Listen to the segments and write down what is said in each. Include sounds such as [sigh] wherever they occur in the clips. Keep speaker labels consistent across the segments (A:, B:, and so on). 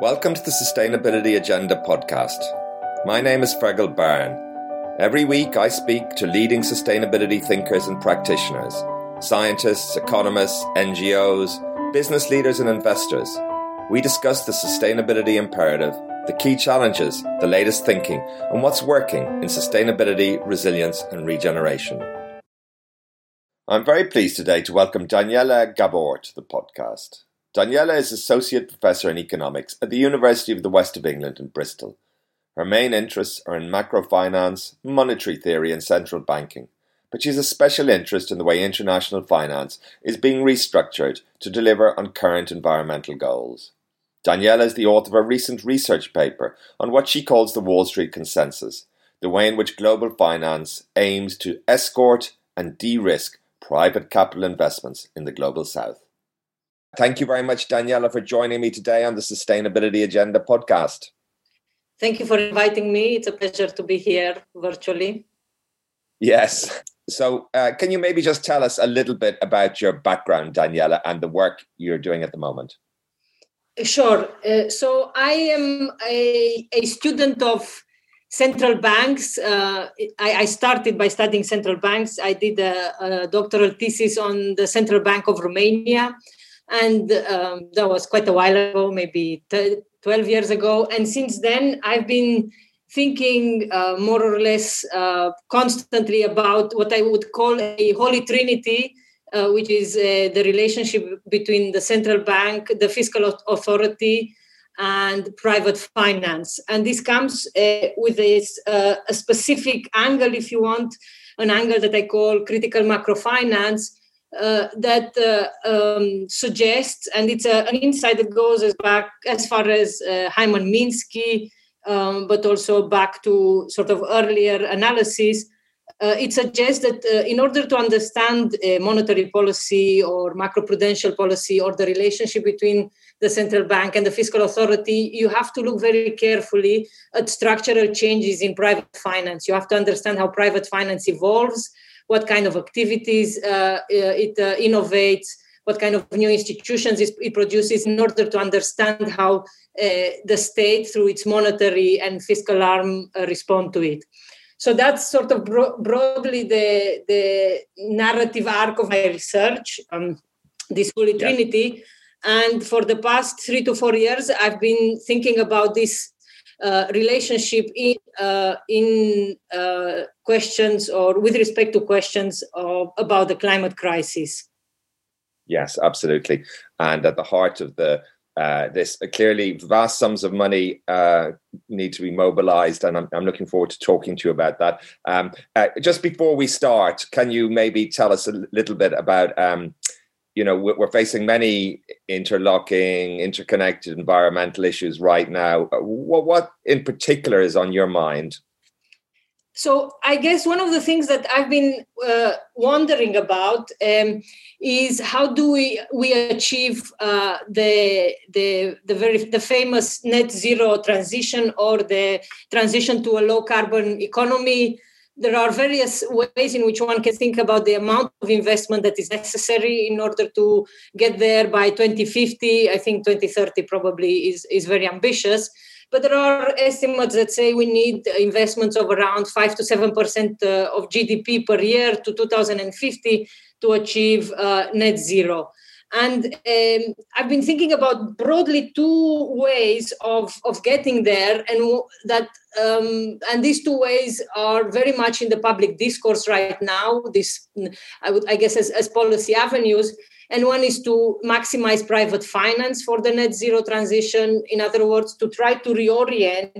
A: Welcome to the Sustainability Agenda podcast. My name is Fergal Byrne. Every week I speak to leading sustainability thinkers and practitioners, scientists, economists, NGOs, business leaders, and investors. We discuss the sustainability imperative, the key challenges, the latest thinking, and what's working in sustainability, resilience, and regeneration. I'm very pleased today to welcome Daniela Gabor to the podcast. Daniela is Associate Professor in Economics at the University of the West of England in Bristol. Her main interests are in macrofinance, monetary theory, and central banking, but she has a special interest in the way international finance is being restructured to deliver on current environmental goals. Daniela is the author of a recent research paper on what she calls the Wall Street Consensus, the way in which global finance aims to escort and de risk private capital investments in the global south. Thank you very much, Daniela, for joining me today on the Sustainability Agenda podcast.
B: Thank you for inviting me. It's a pleasure to be here virtually.
A: Yes. So, uh, can you maybe just tell us a little bit about your background, Daniela, and the work you're doing at the moment?
B: Sure. Uh, so, I am a, a student of central banks. Uh, I, I, started by studying central banks. I did a, a, doctoral thesis on the Central Bank of Romania and um, that was quite a while ago maybe 12 years ago. And since then i've been thinking uh, more or less uh, constantly about what i would call a holy trinity uh, which is uh, the relationship between the central bank the fiscal authority and private finance. And this comes uh, with a, uh, a specific angle if you want an angle that i call critical macrofinance uh, that uh, um, suggests, and it's a, an insight that goes as back as far as uh, Hyman Minsky, um, but also back to sort of earlier analysis. Uh, it suggests that in order to understand monetary policy or macroprudential policy or the relationship between the central bank and the fiscal authority, you have to look very carefully at structural changes in private finance. You have to understand how private finance evolves what kind of activities uh, uh, it uh, innovates, what kind of new institutions it produces in order to understand how the state, through its monetary and fiscal arm, respond to it. So that's sort of bro- broadly the, the narrative arc of my research, um, this Holy yeah. Trinity. And for the past three to four years, I've been thinking about this relationship in, uh, in uh, questions or with respect to questions of, about the climate crisis.
A: Yes, absolutely. And at the heart of the uh, this uh, clearly vast sums of money uh, need to be mobilized, and I'm, I'm, looking forward to talking to you about that. Um, just before we start, can you maybe tell us a little bit about um, you know we're facing many interlocking interconnected environmental issues right now. What, what in particular is on your mind?
B: So i guess one of the things that i've been uh, wondering about um, is how do we we achieve uh, the the the very the famous net zero transition or the transition to a low carbon economy there are various ways in which one can think about the amount of investment that is necessary in order to get there by 2050. I think 2030 probably is, is very ambitious. But there are estimates that say we need investments of around 5 to 7% uh, of GDP per year to 2050 to achieve uh, net zero. And um, I've been thinking about broadly two ways of, of getting there, and that um, and these two ways are very much in the public discourse right now. This I would I guess as, as policy avenues, and one is to maximize private finance for the net zero transition. In other words, to try to reorient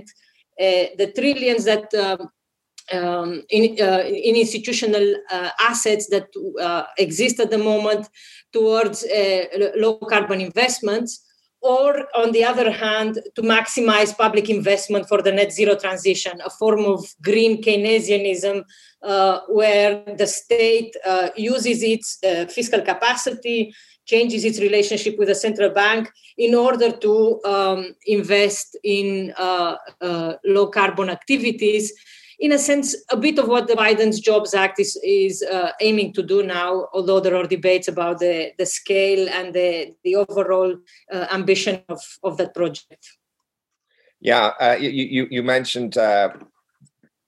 B: uh, the trillions that um, um, in, uh, in, institutional uh, assets that uh, exist at the moment towards uh, low carbon investments, or on the other hand, to maximize public investment for the net zero transition, a form of green Keynesianism uh, where the state uh, uses its fiscal capacity, changes its relationship with the central bank in order to um, invest in low carbon activities in a sense, a bit of what the Biden's Jobs Act is, is uh, aiming to do now, although there are debates about the, the scale and the, the overall uh, ambition of, of that project.
A: Yeah, uh, you, you, you mentioned uh,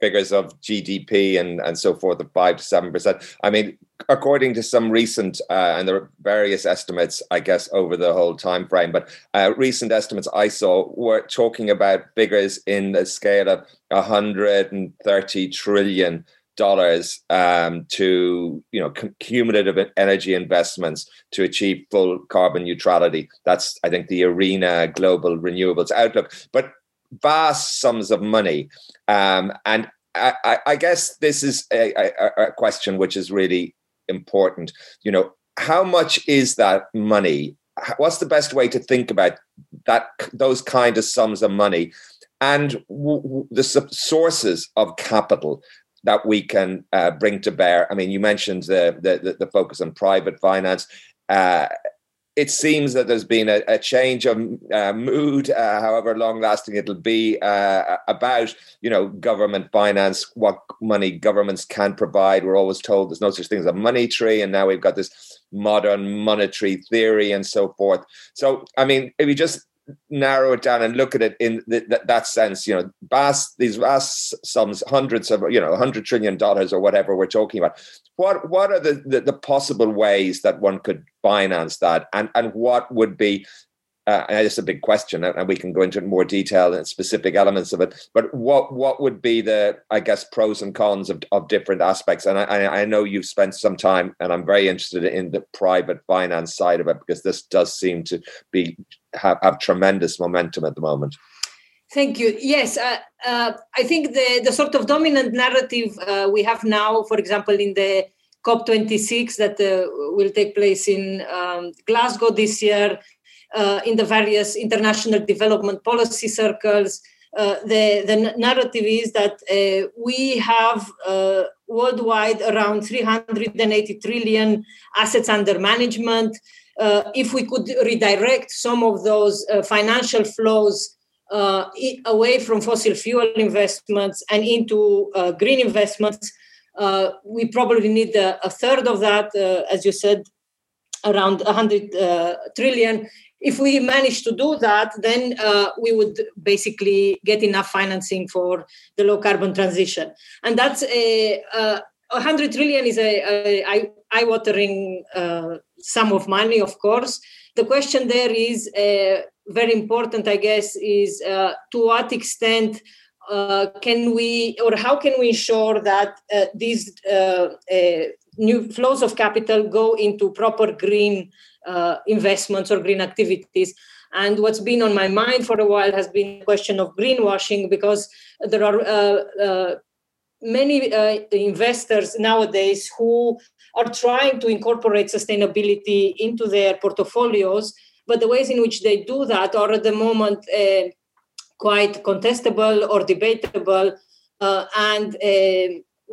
A: figures of GDP and, and so forth of five to seven percent. I mean, according to some recent uh, and there are various estimates, I guess, over the whole time frame, but uh, recent estimates I saw were talking about figures in the scale of 130 trillion dollars um, to you know cumulative energy investments to achieve full carbon neutrality. That's I think the IRENA global renewables outlook, but vast sums of money. Um, and I, I, guess this is a, a, a question which is really important. You know, how much is that money? What's the best way to think about that? Those kind of sums of money, and w- w- the sources of capital that we can uh, bring to bear. I mean, you mentioned the the, the focus on private finance. Uh, it seems that there's been a, a change of uh, mood, uh, however long lasting it'll be, uh, about you know government finance, what money governments can provide. We're always told there's no such thing as a money tree, and now we've got this modern monetary theory and so forth. So, I mean, if you just narrow it down and look at it in that sense, you know, vast these vast sums, hundreds of you know, hundred trillion dollars or whatever we're talking about. What what are the, the, the possible ways that one could finance that, and and what would be uh, and it's a big question, and we can go into more detail and specific elements of it. But what what would be the, I guess, pros and cons of, of different aspects? And I, I know you've spent some time, and I'm very interested in the private finance side of it because this does seem to be have, have tremendous momentum at the moment.
B: Thank you. Yes, uh, uh, I think the the sort of dominant narrative uh, we have now, for example, in the COP26 that uh, will take place in um, Glasgow this year uh, in the various international development policy circles. Uh, the, the narrative is that we have worldwide around 380 trillion assets under management. Uh, if we could redirect some of those uh, financial flows away from fossil fuel investments and into green investments, we probably need a, a third of that, as you said, around 100 uh, trillion if we manage to do that, then uh, we would basically get enough financing for the low carbon transition. And that's a, a 100 trillion is a, a eye-watering uh, sum of money, of course. The question there is uh, very important, I guess, is uh, to what extent uh, can we, or how can we ensure that uh, these new flows of capital go into proper green uh, investments or green activities. And what's been on my mind for a while has been the question of greenwashing because there are uh, uh, many uh, investors nowadays who are trying to incorporate sustainability into their portfolios, but the ways in which they do that are at the moment uh, quite contestable or debatable. Uh, and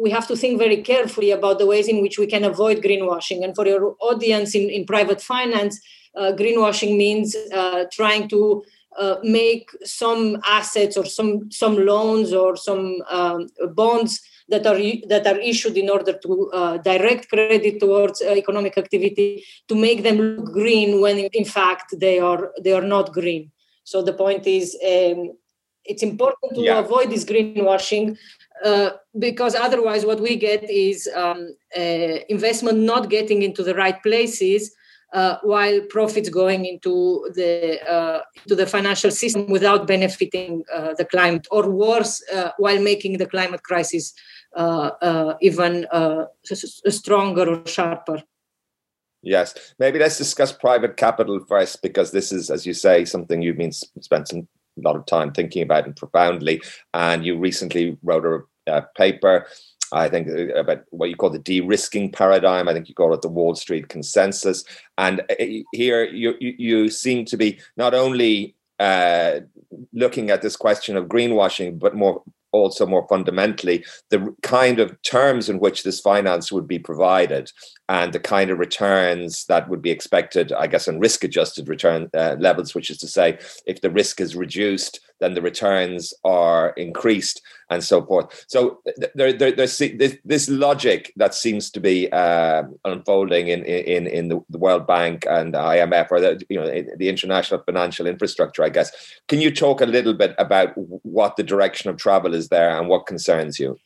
B: we have to think very carefully about the ways in which we can avoid greenwashing. And for your audience in, in private finance, uh, greenwashing means uh, trying to uh, make some assets or some some loans or some um, bonds that are that are issued in order to uh, direct credit towards uh, economic activity to make them look green when in fact they are they are not green. So the point is. Um, it's important to yeah. avoid this greenwashing uh, because otherwise what we get is um, uh, investment not getting into the right places uh, while profits going into the uh, into the financial system without benefiting uh, the climate or worse while making the climate crisis even stronger or sharper
A: Yes, maybe let's discuss private capital first because this is, as you say, something you've been spent some a lot of time thinking about and profoundly. And you recently wrote a uh, paper. I think uh, about what you call the de-risking paradigm. I think you call it the Wall Street consensus. And uh, here you you seem to be not only uh, looking at this question of greenwashing, but more also more fundamentally the kind of terms in which this finance would be provided and the kind of returns that would be expected, I guess, on risk adjusted return uh, levels, which is to say, if the risk is reduced, then the returns are increased and so forth. So there, there, there's this, this logic that seems to be uh, unfolding in, in, in the, World Bank and IMF or the, you know, the international financial infrastructure, I guess. Can you talk a little bit about what the direction of travel is there and what concerns you?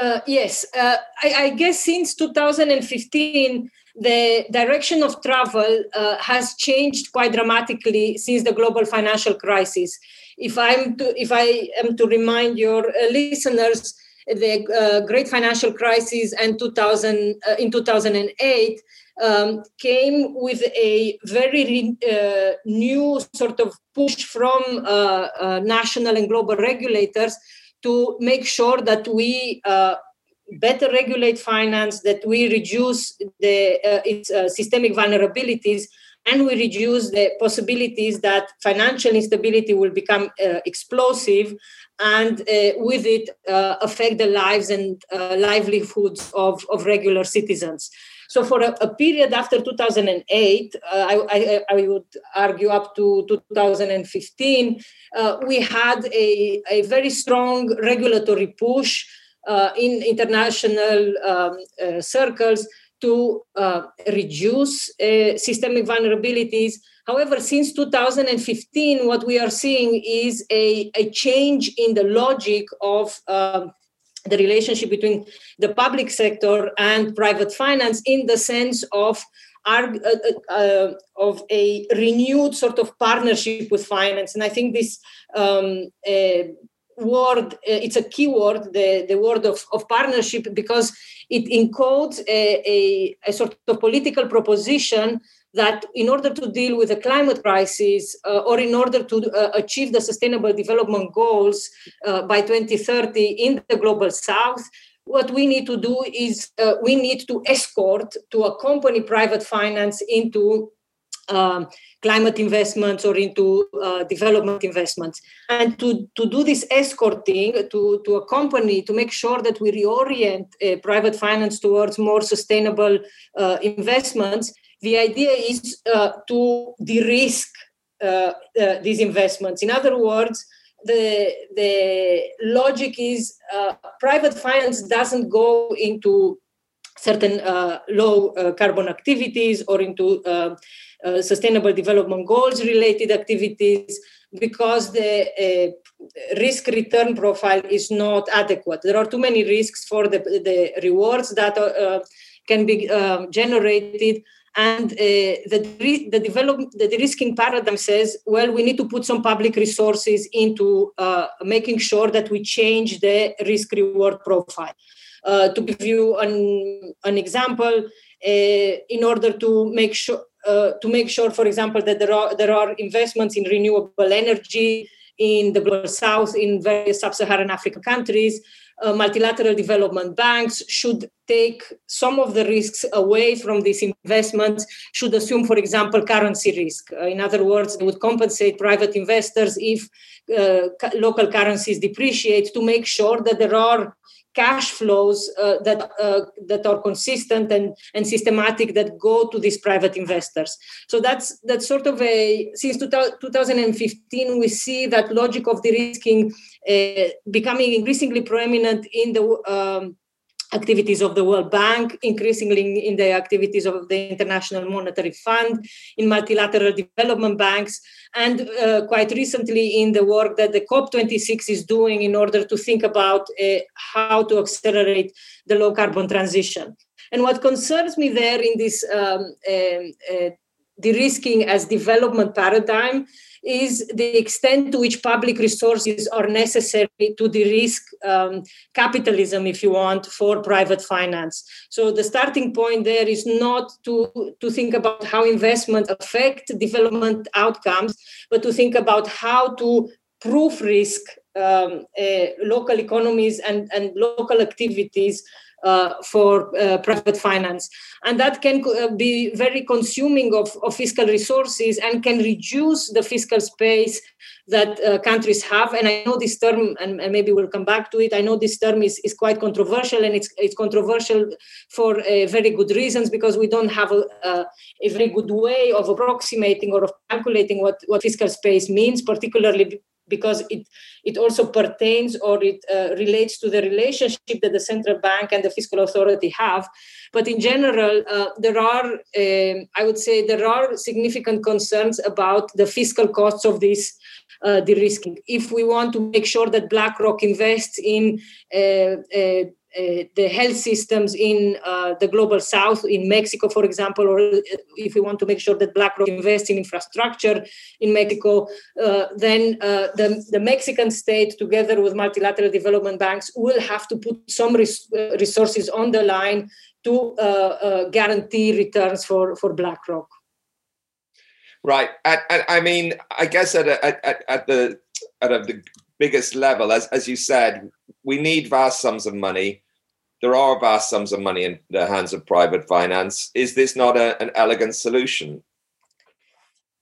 B: Uh, yes, uh, I, I, guess since 2015, the direction of travel uh, has changed quite dramatically since the global financial crisis. If I'm to, if I am to remind your uh, listeners, the uh, great financial crisis and 2000 uh, in 2008 um, came with a very new sort of push from national and global regulators to make sure that we uh, better regulate finance, that we reduce the uh, its uh, systemic vulnerabilities, and we reduce the possibilities that financial instability will become uh, explosive and uh, with it uh, affect the lives and livelihoods of, of regular citizens. So for a, a period after 2008, uh, I, I, I, would argue up to 2015, uh, we had a, a very strong regulatory push uh, in international um, uh, circles to uh, reduce uh, systemic vulnerabilities. However, since 2015, what we are seeing is a, a change in the logic of um, the relationship between the public sector and private finance in the sense of uh, uh, uh, of a renewed sort of partnership with finance. And i think this um, uh, word uh, it's a key word the, the word of, of partnership because it encodes a, a, a sort of political proposition that in order to deal with the climate crisis uh, or in order to uh, achieve the sustainable development goals uh, by 2030 in the global south what we need to do is uh, we need to escort to accompany private finance into um, climate investments or into uh, development investments. And to, to do this escorting, to, to accompany, to make sure that we reorient uh, private finance towards more sustainable investments, the idea is uh, to de-risk uh, uh, these investments. In other words, the the logic is uh, private finance doesn't go into certain uh, low uh, carbon activities or into sustainable development goals related activities because the risk return profile is not adequate. There are too many risks for the, the rewards that can be um, generated and uh, the, the develop the de-risking paradigm says well we need to put some public resources into uh, making sure that we change the risk reward profile. Uh, to give you an, an example uh, in order to make sure uh, to make sure for example that there are there are investments in renewable energy in the global south in various sub-saharan african countries uh, multilateral development banks should take some of the risks away from these investments, should assume, for example, currency risk. Uh, in other words, they would compensate private investors if uh, local currencies depreciate to make sure that there are cash flows uh, that uh, that are consistent and, and systematic that go to these private investors. So that's that's sort of a since 2015 we see that logic of de-risking uh, becoming increasingly prominent in the um, activities of the World Bank, increasingly in the activities of the International Monetary Fund, in multilateral development banks, and uh, quite recently in the work that the COP26 is doing in order to think about uh, how to accelerate the low carbon transition. And what concerns me there in this um, uh, uh de-risking as development paradigm is the extent to which public resources are necessary to de-risk um, capitalism, if you want, for private finance. So the starting point there is not to, to think about how investment affect development outcomes, but to think about how to proof risk um, uh, local economies and, and local activities for uh, private finance. And that can uh, be very consuming of, of fiscal resources and can reduce the fiscal space that uh, countries have. And I know this term, and, and, maybe we'll come back to it. I know this term is, is quite controversial, and it's, it's controversial for uh, very good reasons because we don't have a, a, a, very good way of approximating or of calculating what, what fiscal space means, particularly because it it also pertains or it uh, relates to the relationship that the central bank and the fiscal authority have. But in general uh, there are um, i would say there are significant concerns about the fiscal costs of this uh, de-risking. If we want to make sure that BlackRock invests in uh, uh, the health systems in uh, the global south, in Mexico, for example, or uh, if we want to make sure that BlackRock invests in infrastructure in Mexico, uh, then uh, the, the Mexican state, together with multilateral development banks, will have to put some res- resources on the line to guarantee returns for, for BlackRock.
A: Right. At, at, I mean, I guess at, a, at, at the at a, the biggest level, as, as you said, we need vast sums of money. There are vast sums of money in the hands of private finance. Is this not a, an elegant solution?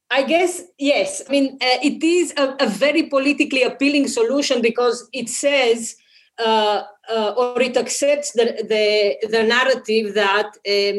B: I guess yes. I mean, uh, it is a, a, very politically appealing solution because it says uh, uh, or it accepts the the, the narrative that um,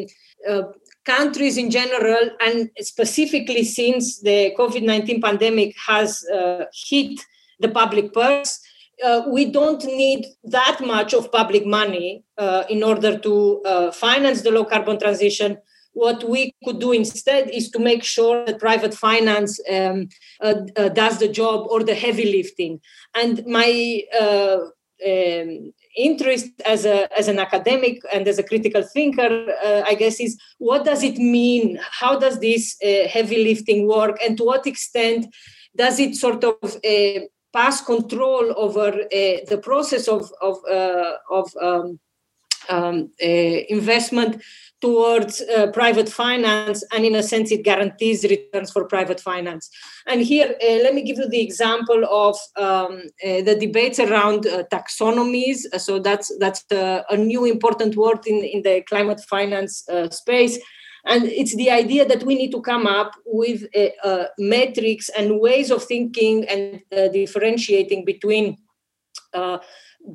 B: uh, countries in general, and specifically since the COVID nineteen pandemic has uh, hit the public purse, uh, we don't need that much of public money uh, in order to uh, finance the low carbon transition. What we could do instead is to make sure that private finance um, uh, uh, does the job or the heavy lifting. And my uh, um, interest as a as an academic and as a critical thinker, I guess, is what does it mean? How does this heavy lifting work, and to what extent does it sort of pass control over uh, the process of of, uh, of um, um, uh, investment towards uh, private finance and in a sense it guarantees returns for private finance. And here uh, let me give you the example of um, uh, the debates around taxonomies. So that's that's a new important word in, in the climate finance space and it's the idea that we need to come up with a, a metrics and ways of thinking and uh, differentiating between uh,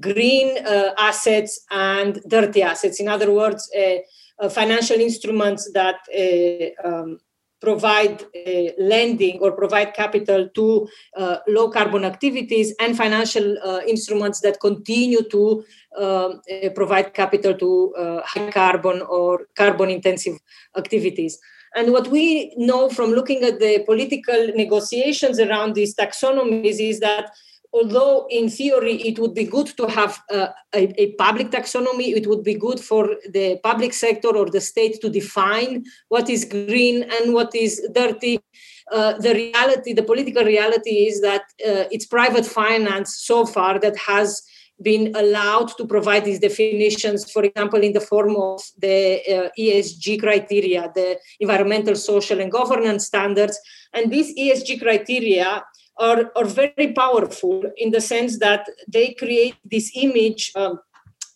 B: green uh, assets and dirty assets. In other words, uh, uh, financial instruments that uh, um, provide uh, lending or provide capital to uh, low carbon activities and financial uh, instruments that continue to um, uh, provide capital to uh, high carbon or carbon intensive activities. And what we know from looking at the political negotiations around these taxonomies is that although in theory it would be good to have uh, a, a, public taxonomy, it would be good for the public sector or the state to define what is green and what is dirty. Uh, the reality, the political reality is that uh, it's private finance so far that has been allowed to provide these definitions, for example, in the form of the uh, ESG criteria, the environmental, social, and governance standards. And these ESG criteria are, are very powerful in the sense that they create this image um,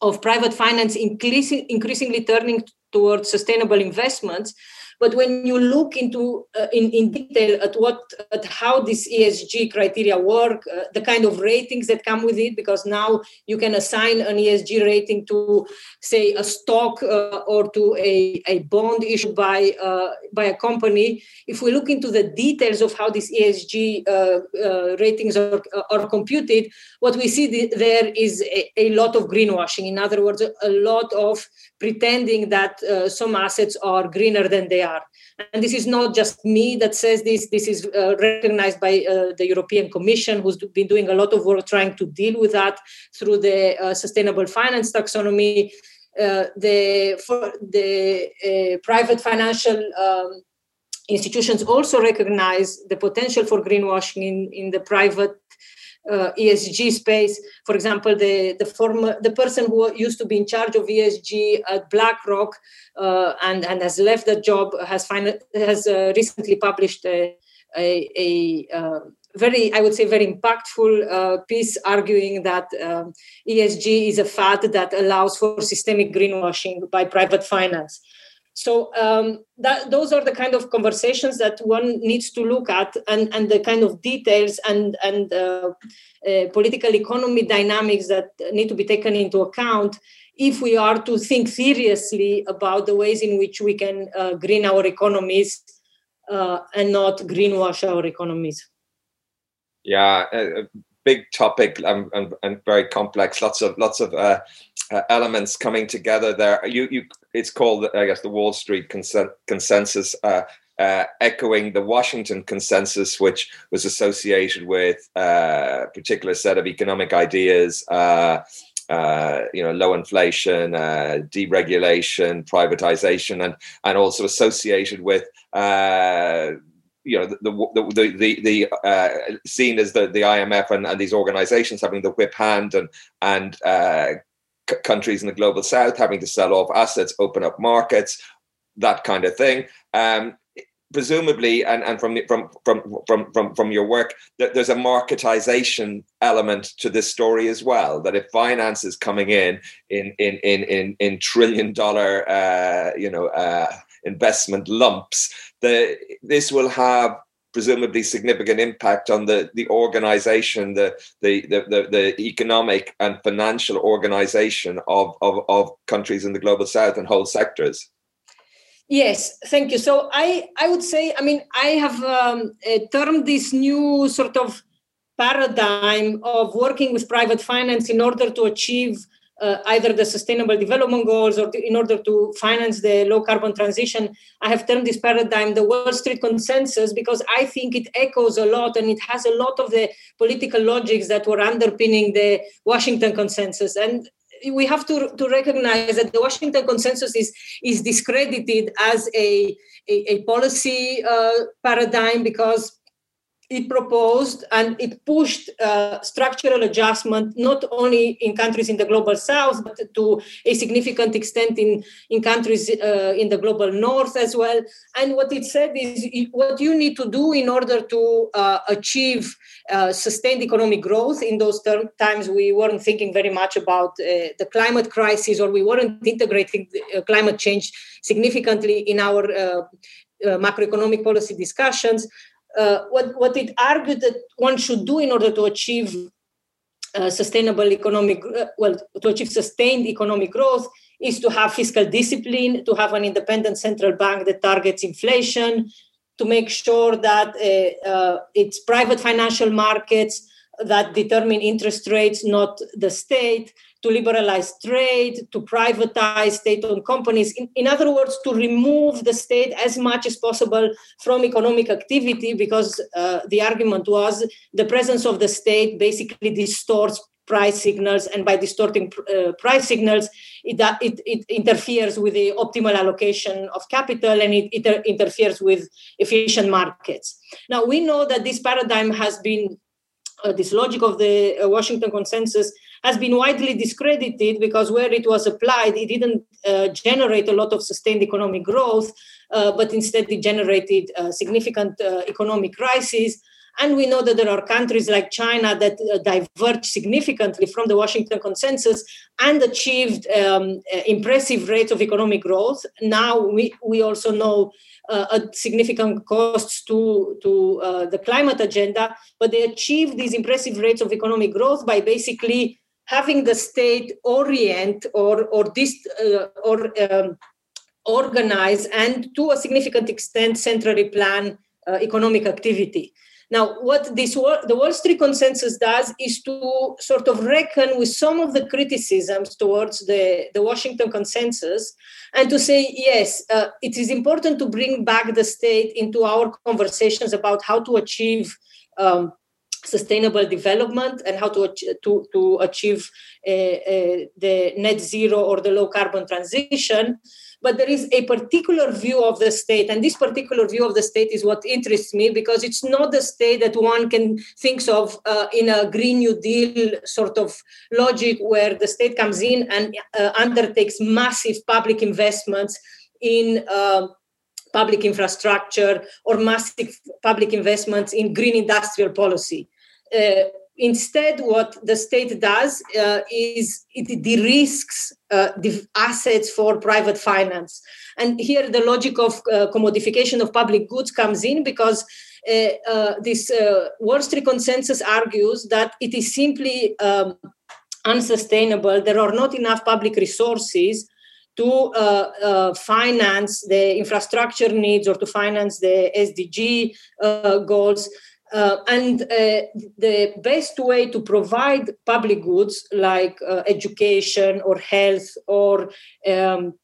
B: of private finance increasing, increasingly turning towards sustainable investments but when you look into uh, in, in detail at what at how this ESG criteria work, uh, the kind of ratings that come with it, because now you can assign an ESG rating to, say, a stock uh, or to a, a bond issued by uh, by a company. If we look into the details of how these ESG uh, uh, ratings are, are computed, what we see there is a, a, lot of greenwashing. In other words, a lot of pretending that some assets are greener than they are. And this is not just me that says this, this is uh, recognized by uh, the European Commission, who's been doing a lot of work trying to deal with that through the uh, sustainable finance taxonomy. Uh, the for the uh, private financial um, institutions also recognize the potential for greenwashing in, in the private uh, ESG space. For example, the the former the person who used to be in charge of ESG at BlackRock uh, and and has left the job has fin- has uh, recently published a, a, a uh, very, I would say, very impactful uh, piece arguing that um, ESG is a fad that allows for systemic greenwashing by private finance. So um, that, those are the kind of conversations that one needs to look at, and, and the kind of details and and uh, uh, political economy dynamics that need to be taken into account if we are to think seriously about the ways in which we can uh, green our economies uh, and not greenwash our economies.
A: Yeah, a, a big topic and, and, and, very complex. Lots of lots of uh, uh, elements coming together there. You you, it's called I guess the Wall Street consensus. Uh, uh, echoing the Washington consensus, which was associated with uh, a particular set of economic ideas, uh, uh, you know, low inflation, uh, deregulation, privatization, and and also associated with uh, you know the the the, the, the uh, seen as the the IMF and, and these organizations having the whip hand and and uh, c- countries in the global south having to sell off assets, open up markets, that kind of thing. Um, presumably and, and from, from from from from from your work there's a marketization element to this story as well that if finance is coming in in in in in, in trillion dollar uh, you know uh, investment lumps the this will have presumably significant impact on the the organization the the the, the, economic and financial organization of, of of countries in the global south and whole sectors
B: Yes, thank you. So I, I would say, I mean, I have um, uh, termed this new sort of paradigm of working with private finance in order to achieve uh, either the sustainable development goals or to, in order to finance the low carbon transition. I have termed this paradigm the Wall Street consensus because I think it echoes a lot and it has a lot of the political logics that were underpinning the Washington consensus. And we have to, to recognize that the Washington consensus is, is discredited as a, a, a policy uh, paradigm because it proposed and it pushed uh, structural adjustment not only in countries in the global south but to a significant extent in, in countries uh, in the global north as well. And what it said is what you need to do in order to uh, achieve uh, sustained economic growth in those times we weren't thinking very much about uh, the climate crisis or we weren't integrating uh, climate change significantly in our macroeconomic policy discussions uh, what, what it argued that one should do in order to achieve uh, sustainable economic, uh, well, to achieve sustained economic growth is to have fiscal discipline, to have an independent central bank that targets inflation, to make sure that uh, uh, it's private financial markets that determine interest rates, not the state, to liberalize trade, to privatize state owned companies. In, in, other words, to remove the state as much as possible from economic activity, because uh, the argument was the presence of the state basically distorts price signals, and by distorting uh, price signals, it, it, it, interferes with the optimal allocation of capital and it, it interferes with efficient markets. Now, we know that this paradigm has been uh, this logic of the uh, Washington consensus has been widely discredited because where it was applied, it didn't uh, generate a lot of sustained economic growth, uh, but instead it generated uh, significant uh, economic crisis. And we know that there are countries like China that diverged significantly from the Washington consensus and achieved um, impressive rates of economic growth. Now we, we also know uh, at significant costs to, to uh, the climate agenda, but they achieved these impressive rates of economic growth by basically having the state orient or or this uh, or um, organize and to a significant extent centrally plan uh, economic activity. Now, what this the Wall Street consensus does is to sort of reckon with some of the criticisms towards the, the Washington consensus and to say, yes, uh, it is important to bring back the state into our conversations about how to achieve um, sustainable development and how to, to, to achieve uh, uh, the net zero or the low carbon transition. But there is a particular view of the state, and this particular view of the state is what interests me because it's not the state that one can think of uh, in a Green New Deal sort of logic where the state comes in and uh, undertakes massive public investments in uh, public infrastructure or massive public investments in green industrial policy. Uh, instead, what the state does uh, is it de-risks uh, the assets for private finance. And here the logic of uh, commodification of public goods comes in because uh, uh, this Wall Street consensus argues that it is simply um, unsustainable. There are not enough public resources to uh, uh, finance the infrastructure needs or to finance the SDG uh, goals. Uh, and uh, the best way to provide public goods like uh, education or health or um,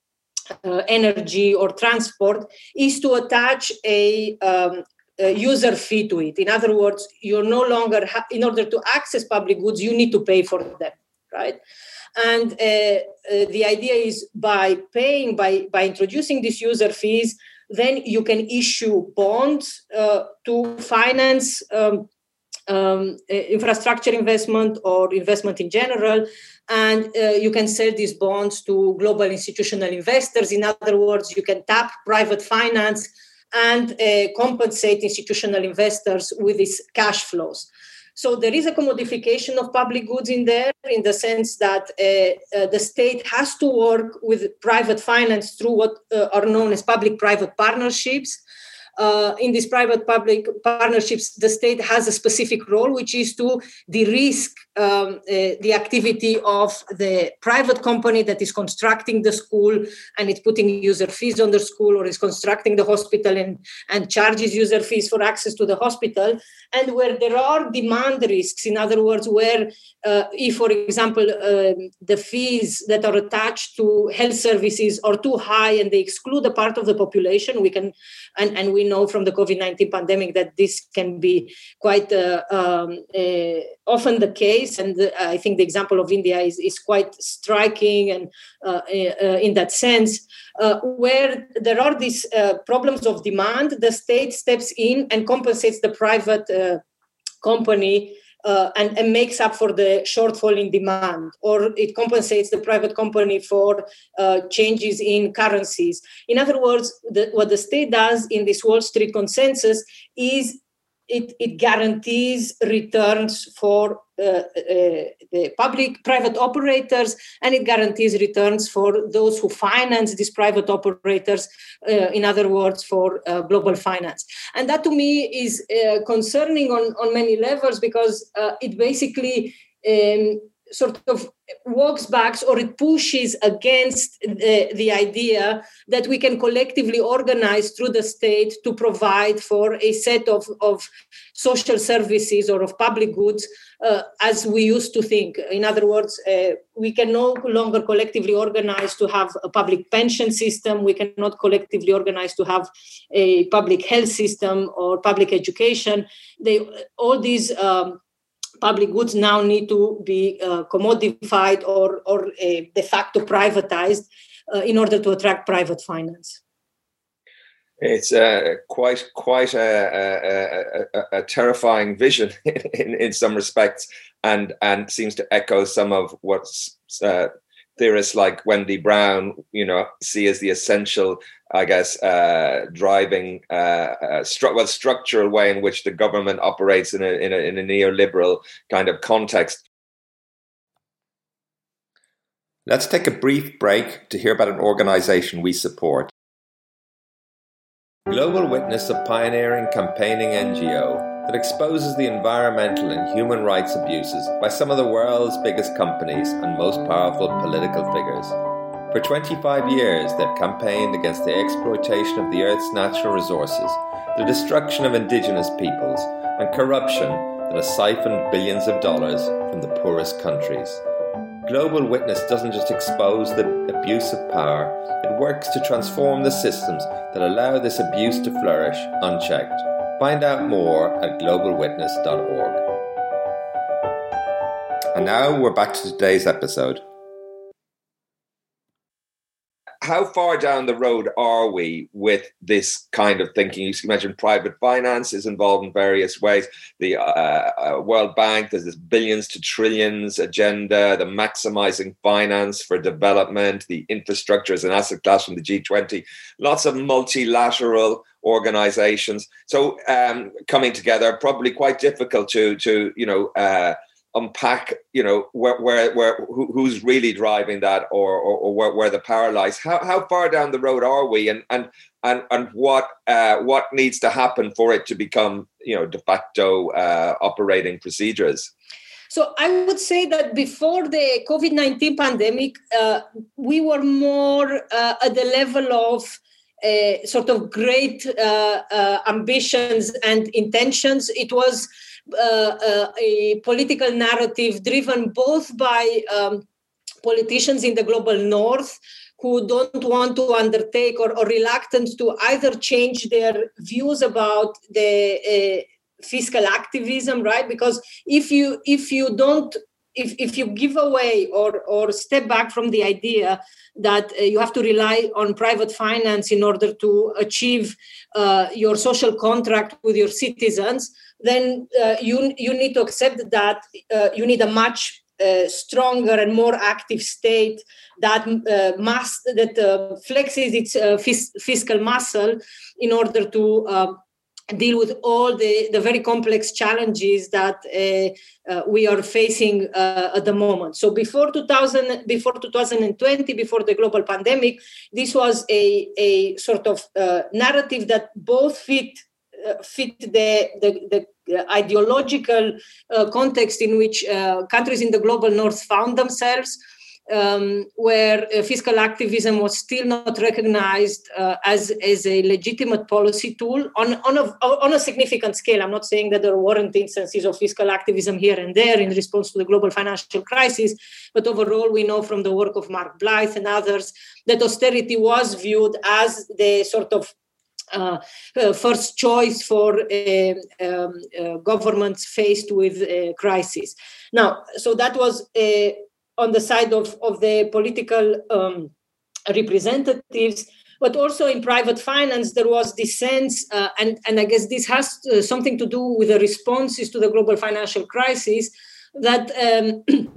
B: energy or transport is to attach a, um, a user fee to it. In other words, you're no longer, ha- in order to access public goods, you need to pay for them, right? And uh, uh, the idea is by paying, by, by introducing these user fees, then you can issue bonds uh, to finance um, um, infrastructure investment or investment in general. And uh, you can sell these bonds to global institutional investors. In other words, you can tap private finance and uh, compensate institutional investors with these cash flows. So there is a commodification of public goods in there in the sense that uh, uh, the state has to work with private finance through what uh, are known as public private partnerships uh, in these private public partnerships, the state has a specific role, which is to de-risk um, uh, the activity of the private company that is constructing the school and it's putting user fees on the school or is constructing the hospital and, and charges user fees for access to the hospital. And where there are demand risks, in other words, where uh, if, for example, um, the fees that are attached to health services are too high and they exclude a part of the population, we can, and, and we we know from the COVID 19 pandemic that this can be quite uh, um, uh, often the case. And uh, I think the example of India is, is quite striking and uh, uh, in that sense. where there are these problems of demand, the state steps in and compensates the private company uh, and, and, makes up for the shortfall in demand, or it compensates the private company for uh, changes in currencies. In other words, the, what the state does in this Wall Street consensus is it, it guarantees returns for uh, uh, the public private operators and it guarantees returns for those who finance these private operators uh, in other words for uh, global finance. And that to me is uh, concerning on, on many levels because uh, it basically um, sort of walks back or it pushes against the, the idea that we can collectively organize through the state to provide for a set of, of social services or of public goods uh, as we used to think. In other words, uh, we can no longer collectively organize to have a public pension system. We cannot collectively organize to have a public health system or public education. They, all these um, public goods now need to be uh, commodified or, or uh, de facto privatized uh, in order to attract private finance.
A: It's uh, quite quite a, a, a, a terrifying vision [laughs] in, in, some respects, and and seems to echo some of what's uh, theorists like Wendy Brown, you know, see as the essential I guess, uh, driving uh, uh, stru- well, structural way in which the government operates in a, in a, in a neoliberal kind of context. Let's take a brief break to hear about an organization we support. Global Witness, a pioneering campaigning NGO that exposes the environmental and human rights abuses by some of the world's biggest companies and most powerful political figures. For 25 years, they've campaigned against the exploitation of the Earth's natural resources, the destruction of indigenous peoples, and corruption that has siphoned billions of dollars from the poorest countries. Global Witness doesn't just expose the abuse of power, it works to transform the systems that allow this abuse to flourish unchecked. Find out more at globalwitness.org. And now we're back to today's episode. how far down the road are we with this kind of thinking? You mentioned private finance is involved in various ways. The uh, uh, World Bank, there's this billions to trillions agenda, the maximizing finance for development, the infrastructure as an asset class from the G20, lots of multilateral organizations. So um, coming together, probably quite difficult to, to you know, uh, unpack you know where where, where who, who's really driving that or or, or where, where the power lies. How, how far down the road are we? And and and and what uh, what needs to happen for it to become you know de facto uh, operating procedures?
B: So I would say that before the COVID 19 pandemic, uh, we were more uh, at the level of sort of great uh, uh, ambitions and intentions. It was uh, uh, a political narrative driven both by um, politicians in the global north who don't want to undertake or, or reluctant to either change their views about the fiscal activism right because if you if you don't if, if you give away or or step back from the idea that uh, you have to rely on private finance in order to achieve uh, your social contract with your citizens then uh, you you need to accept that uh, you need a much uh, stronger and more active state that uh, must that flexes its fis- fiscal muscle in order to deal with all the, the very complex challenges that uh, uh, we are facing uh, at the moment. So before 2000, before 2020, before the global pandemic, this was a, a sort of narrative that both fit fit the, the, the ideological uh, context in which uh, countries in the global north found themselves. Um, where uh, fiscal activism was still not recognized uh, as, as a legitimate policy tool on, on, a, on a significant scale. I'm not saying that there weren't instances of fiscal activism here and there in response to the global financial crisis, but overall, we know from the work of Mark Blyth and others that austerity was viewed as the sort of uh, uh, first choice for uh, um, uh, governments faced with a crisis. Now, so that was uh, on the side of, of the political um, representatives, but also in private finance, there was this sense, uh, and, and I guess this has something to do with the responses to the global financial crisis, that um, [clears throat]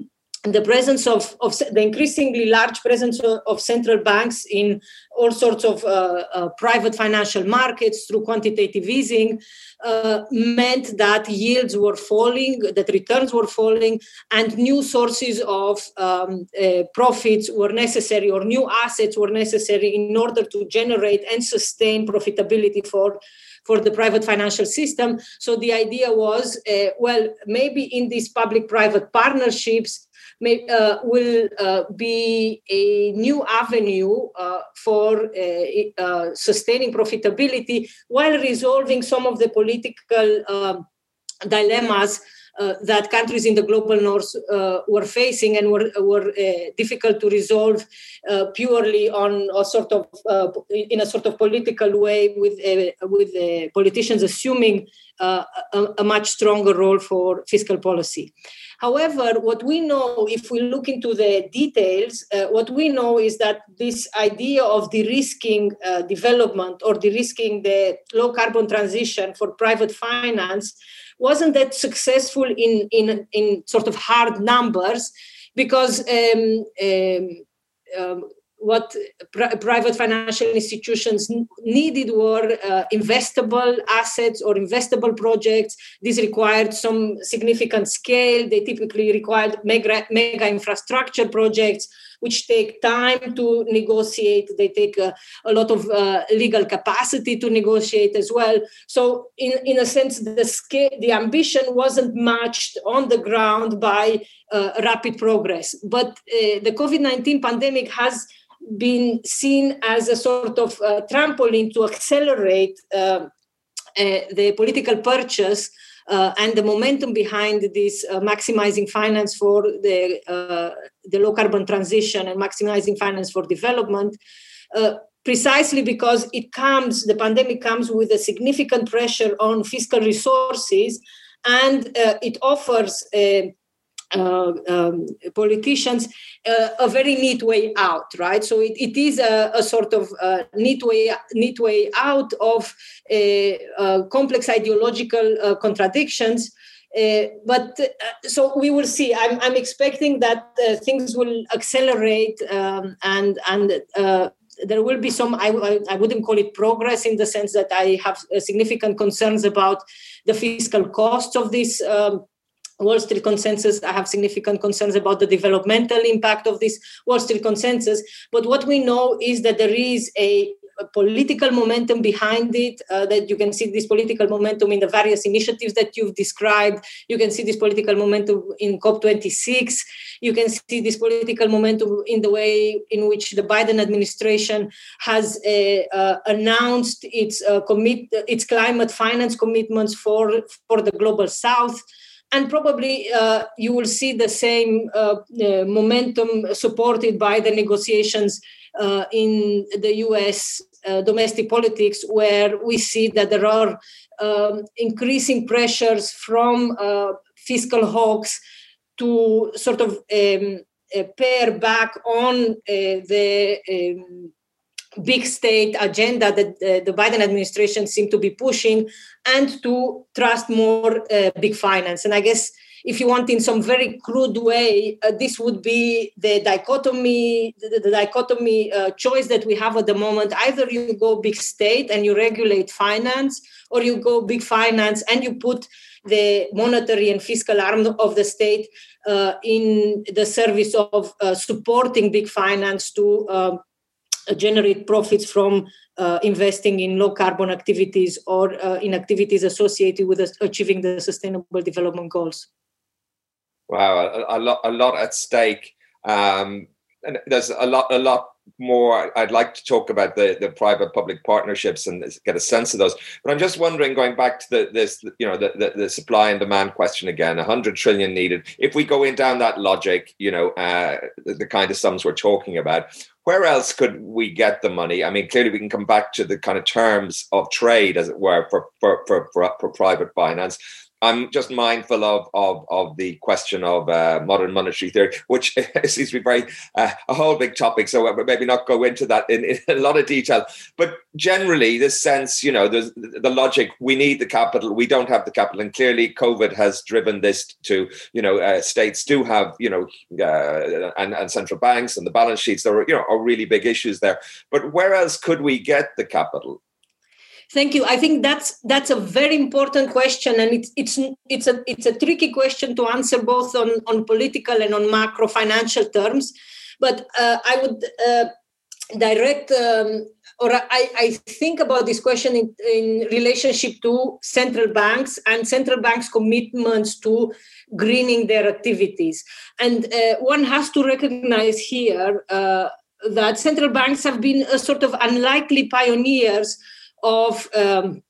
B: the presence of, of the increasingly large presence of, central banks in all sorts of uh, uh, private financial markets through quantitative easing uh, meant that yields were falling, that returns were falling, and new sources of um, uh, profits were necessary or new assets were necessary in order to generate and sustain profitability for for the private financial system. So the idea was, uh, well, maybe in these public-private partnerships, may, uh, will uh, be a new avenue uh, for uh, uh, sustaining profitability while resolving some of the political um, dilemmas that countries in the global north uh, were facing and were, were uh, difficult to resolve purely on a sort of in a sort of political way with with politicians assuming a, a, much stronger role for fiscal policy. However, what we know, if we look into the details, uh, what we know is that this idea of de-risking uh, development or de-risking the low carbon transition for private finance wasn't that successful in, in, in sort of hard numbers because um, um, um, what pr- private financial institutions needed were uh, investable assets or investable projects. This required some significant scale. They typically required mega, mega infrastructure projects, which take time to negotiate. They take uh, a lot of uh, legal capacity to negotiate as well. So, in, in a sense, the scale, the ambition wasn't matched on the ground by uh, rapid progress. But uh, the COVID 19 pandemic has been seen as a sort of uh, trampoline to accelerate uh, uh, the political purchase uh, and the momentum behind this uh, maximizing finance for the, uh, the low carbon transition and maximizing finance for development, precisely because it comes, the pandemic comes with a significant pressure on fiscal resources and it offers a, uh, um, politicians uh, a very neat way out, right? So it, it is a, a sort of uh, neat way neat way out of complex ideological contradictions. Uh, but uh, so we will see. I'm, I'm expecting that uh, things will accelerate um, and and there will be some I, I wouldn't call it progress in the sense that i have significant concerns about the fiscal costs of this um, Wall Street consensus. I have significant concerns about the developmental impact of this Wall Street consensus. But what we know is that there is a, political momentum behind it, uh, that you can see this political momentum in the various initiatives that you've described. You can see this political momentum in COP26. You can see this political momentum in the way in which the Biden administration has uh, uh, announced its, uh, commit, its climate finance commitments for, for the global south and probably uh, you will see the same uh, uh, momentum supported by the negotiations uh, in the US uh, domestic politics, where we see that there are um, increasing pressures from uh, fiscal hawks to sort of um, pare back on the um, big state agenda that uh, the Biden administration seemed to be pushing and to trust more uh, big finance. And I guess if you want in some very crude way, uh, this would be the dichotomy, the, the dichotomy uh, choice that we have at the moment. Either you go big state and you regulate finance, or you go big finance and you put the monetary and fiscal arm of the state uh, in the service of uh, supporting big finance to um, generate profits from uh, investing in low carbon activities or uh, in activities associated with achieving the sustainable development goals.
A: Wow, a, a lot, a lot at stake. Um, and there's a lot, a lot more i'd like to talk about the the private public partnerships and get a sense of those. But i'm just wondering going back to the, this you know the, the, the supply and demand question again 100 trillion needed. If we go in down that logic you know uh, the, the kind of sums we're talking about where else could we get the money? I mean clearly we can come back to the kind of terms of trade as it were for for for, for, for private finance I'm just mindful of of, of the question of uh, modern monetary theory, which [laughs] seems to be very uh, a whole big topic. So uh, maybe not go into that in, in, [laughs] a lot of detail. But generally, this sense, you know, the the logic: we need the capital, we don't have the capital, and clearly, COVID has driven this to you know uh, states do have you know uh, and and central banks and the balance sheets. There are you know are really big issues there. But where else could we get the capital?
B: Thank you. I think that's that's a very important question, and it's it's it's a it's a tricky question to answer both on on political and on macro financial terms. But uh, I would uh, direct um, or I, I, think about this question in, in, relationship to central banks and central banks' commitments to greening their activities. And uh, one has to recognize here uh, that central banks have been a sort of unlikely pioneers of um,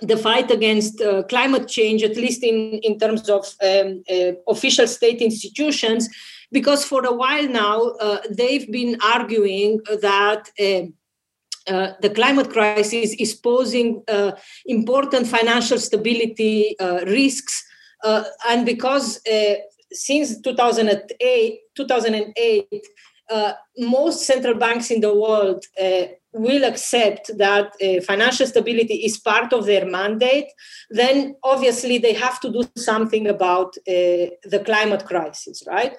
B: the fight against uh, climate change, at least in, in terms of um, uh, official state institutions, because for a while now uh, they've been arguing that. Um, uh, the climate crisis is posing uh, important financial stability uh, risks, and because since 2008, 2008 most central banks in the world will accept that uh, financial stability is part of their mandate, then obviously they have to do something about uh, the climate crisis, right?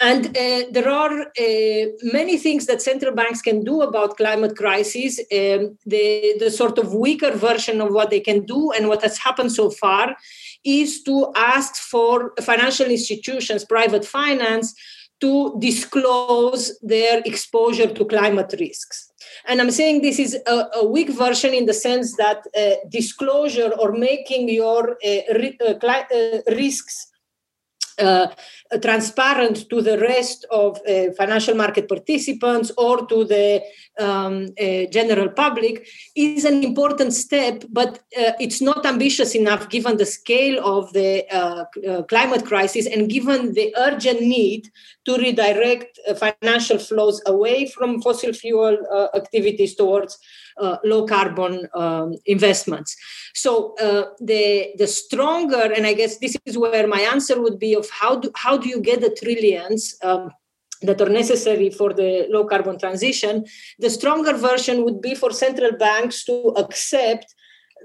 B: And uh, there are uh, many things that central banks can do about climate crisis. Um, the, the sort of weaker version of what they can do and what has happened so far is to ask for financial institutions, private finance, to disclose their exposure to climate risks. And I'm saying this is a, a weak version in the sense that uh, disclosure or making your uh, uh, uh risks uh, transparent to the rest of uh, financial market participants or to the um, uh, general public is an important step, but uh, it's not ambitious enough given the scale of the uh, uh, climate crisis and given the urgent need to redirect financial flows away from fossil fuel activities towards uh, low carbon um, investments. So uh, the the stronger, and I guess this is where my answer would be of how do how do you get the trillions. Um, that are necessary for the low carbon transition, the stronger version would be for central banks to accept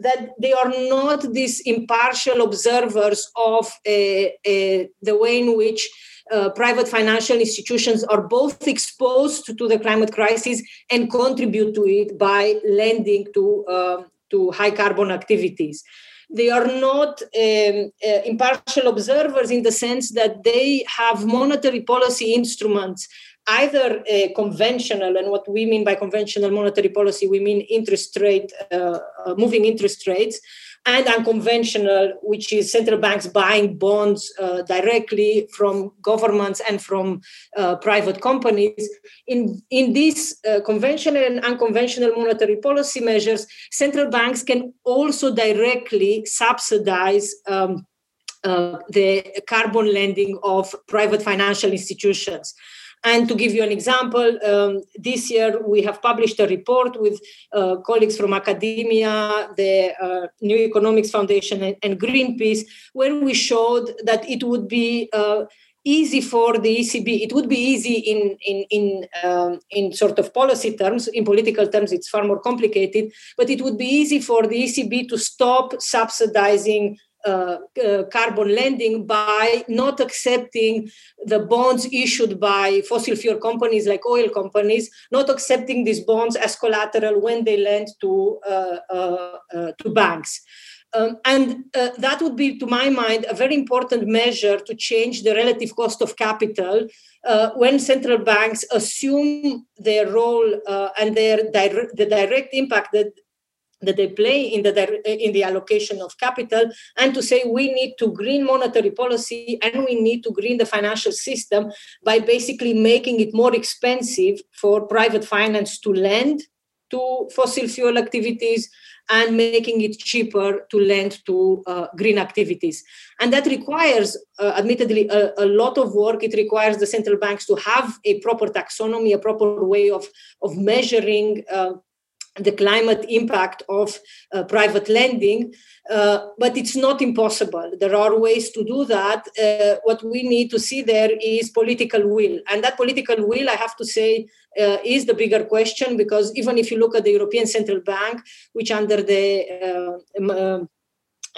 B: that they are not these impartial observers of uh, uh, the way in which uh, private financial institutions are both exposed to the climate crisis and contribute to it by lending to, um, to high carbon activities. They are not um, uh, impartial observers in the sense that they have monetary policy instruments either conventional, and what we mean by conventional monetary policy, we mean interest rate, uh, uh, moving interest rates, and unconventional, which is central banks buying bonds uh, directly from governments and from uh, private companies. In, in these uh, conventional and unconventional monetary policy measures, central banks can also directly subsidize. Um, uh, the carbon lending of private financial institutions. And to give you an example, um, this year we have published a report with uh, colleagues from academia, the uh, New Economics Foundation, and, and, Greenpeace, where we showed that it would be uh, easy for the ECB. It would be easy in in in um, in sort of policy terms. In political terms, it's far more complicated. But it would be easy for the ECB to stop subsidizing uh, uh, carbon lending by not accepting the bonds issued by fossil fuel companies like oil companies, not accepting these bonds as collateral when they lend to uh, uh, uh to banks. Um, and that would be, to my mind, a very important measure to change the relative cost of capital when central banks assume their role and their dire- the direct impact that that they play in the in the allocation of capital and to say we need to green monetary policy and we need to green the financial system by basically making it more expensive for private finance to lend to fossil fuel activities and making it cheaper to lend to uh, green activities. And that requires, uh, admittedly, a, a, lot of work. It requires the central banks to have a proper taxonomy, a proper way of, of measuring uh, the climate impact of uh, private lending, uh, but it's not impossible. There are ways to do that. Uh, what we need to see there is political will. And that political will, I have to say, uh, is the bigger question because even if you look at the European Central Bank, which under the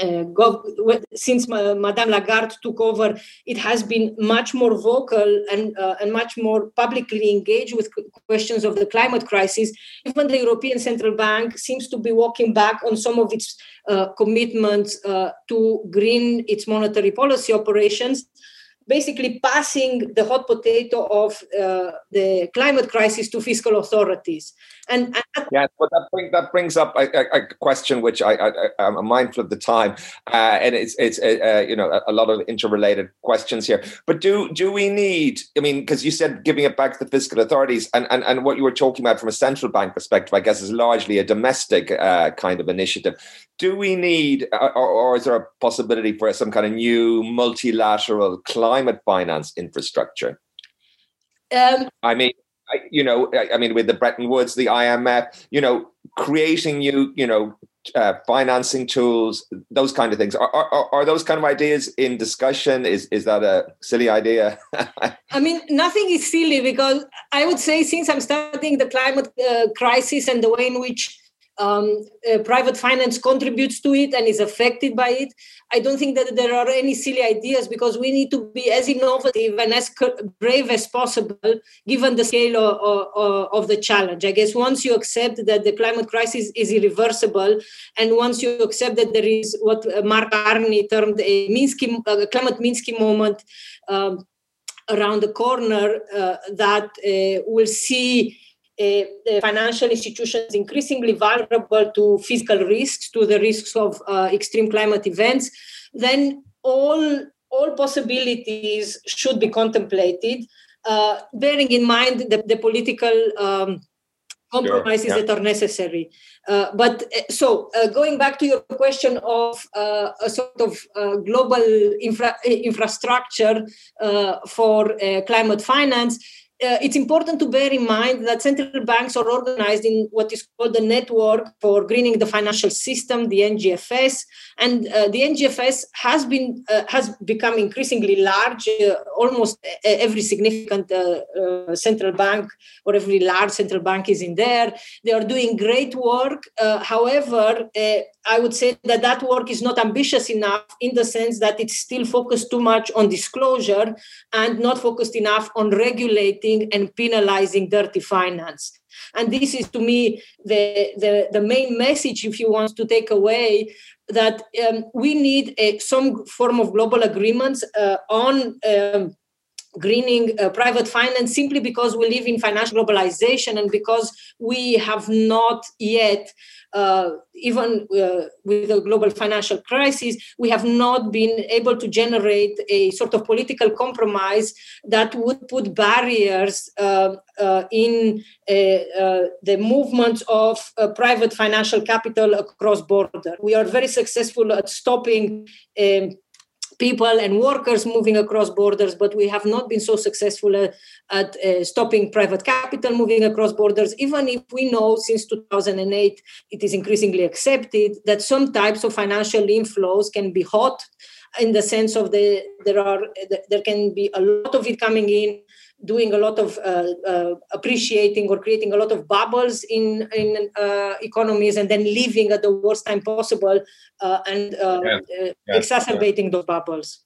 B: uh, uh, since Madame Lagarde took over, it has been much more vocal and uh, and much more publicly engaged with questions of the climate crisis. Even the European Central Bank seems to be walking back on some of its uh, commitments uh, to green its monetary policy operations basically passing the hot potato of uh, the climate crisis to fiscal authorities. And,
A: and yeah, but that, bring, that brings up a, a, a question which I, I, am mindful of the time, uh, and it's it's uh, uh, you know a, a, lot of interrelated questions here. But do do we need? I mean, because you said giving it back to the fiscal authorities, and, and and what you were talking about from a central bank perspective, I guess, is largely a domestic uh, kind of initiative. Do we need, or, or is there a possibility for some kind of new multilateral climate finance infrastructure? Um, I mean, you know, I mean, with the Bretton Woods, the IMF, you know, creating new, you know, uh, financing tools, those kind of things. Are, are, are those kind of ideas in discussion? Is is that a silly idea? [laughs]
B: I mean, nothing is silly because I would say since I'm studying the climate uh, crisis and the way in which um, uh, private finance contributes to it and is affected by it. I don't think that there are any silly ideas because we need to be as innovative and as brave as possible given the scale of, of, of, the challenge. I guess once you accept that the climate crisis is irreversible, and once you accept that there is what Mark Carney termed a Minsky, a climate Minsky moment um, around the corner, uh, that uh, will see financial institutions increasingly vulnerable to physical risks, to the risks of uh, extreme climate events, then all all possibilities should be contemplated, uh, bearing in mind the, the political um, compromises sure, yeah. that are necessary. Uh, but uh, so uh, going back to your question of uh, a sort of uh, global infra- infrastructure for climate finance, uh, it's important to bear in mind that central banks are organized in what is called the Network for Greening the Financial System, the NGFS, and uh, the NGFS has been uh, has become increasingly large. Uh, almost every significant uh, uh, central bank or every large central bank is in there. They are doing great work. however, I would say that that work is not ambitious enough in the sense that it's still focused too much on disclosure and not focused enough on regulating and penalizing dirty finance. And this is to me the, the, the main message, if you want to take away, that um, we need a, some form of global agreements uh, on. Um, greening uh, private finance simply because we live in financial globalization and because we have not yet uh, even uh, with the global financial crisis, we have not been able to generate a sort of political compromise that would put barriers uh, uh in uh, the movement of private financial capital across border. We are very successful at stopping. Um, people and workers moving across borders, but we have not been so successful at, at uh, stopping private capital moving across borders, even if we know since 2008 it is increasingly accepted that some types of financial inflows can be hot in the sense of the there are there can be a lot of it coming in doing a lot of uh, uh, appreciating or creating a lot of bubbles in in uh, economies and then leaving at the worst time possible uh, and yeah. exacerbating yeah. those bubbles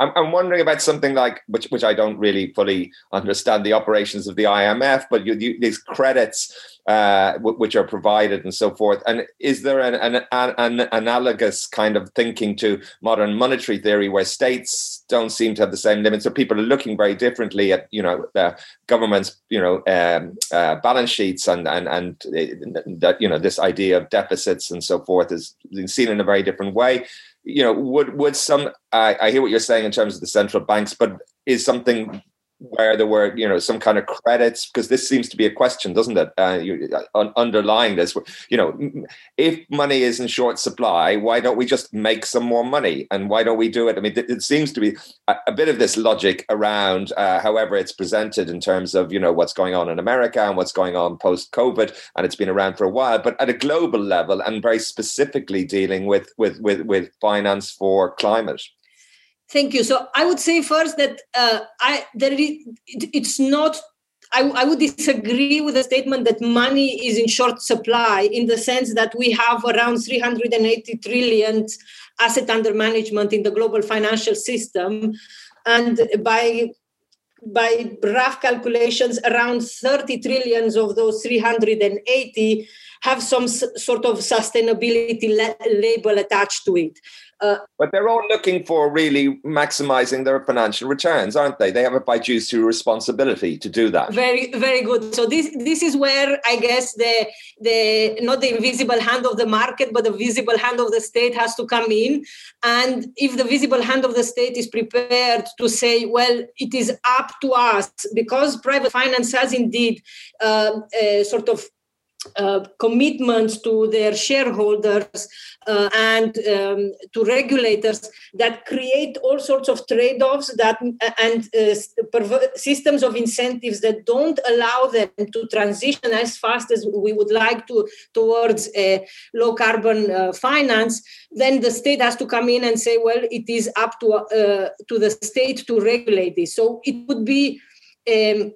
A: I'm, I'm wondering about something like which which I don't really fully understand the operations of the IMF, but you, you, these credits uh, w- which are provided and so forth. And is there an, an, an, analogous kind of thinking to modern monetary theory where states don't seem to have the same limits? So people are looking very differently at you know the government's you know um, uh, balance sheets and and and uh, that you know this idea of deficits and so forth is seen in a very different way you know, would would some? I, I hear what you're saying in terms of the central banks, but is something where there were you know some kind of credits because this seems to be a question doesn't it? Uh, you, uh, underlying this you know if money is in short supply why don't we just make some more money? And why don't we do it? I mean it, it seems to be a, a, bit of this logic around uh, however it's presented in terms of you know what's going on in america and what's going on post covid and it's been around for a while but at a global level and very specifically dealing with with with, with finance for climate
B: Thank you. So I would say first that uh, I is, it's not. I, I would disagree with the statement that money is in short supply in the sense that we have around 380 trillion asset under management in the global financial system, and by by rough calculations, around 30 trillions of those 380 have some s- sort of sustainability la- label attached to it.
A: Uh, but they're all looking for really maximizing their financial returns, aren't they? They have a fiduciary responsibility to do that.
B: Very, very good. So this this is where I guess the the not the invisible hand of the market, but the visible hand of the state has to come in. And if the visible hand of the state is prepared to say, well, it is up to us because private finance has indeed uh, sort of uh, commitments to their shareholders uh, and um, to regulators that create all sorts of trade-offs that and uh, systems of incentives that don't allow them to transition as fast as we would like to towards a low carbon uh, finance then the state has to come in and say well it is up to uh, to the state to regulate this. So it would be um,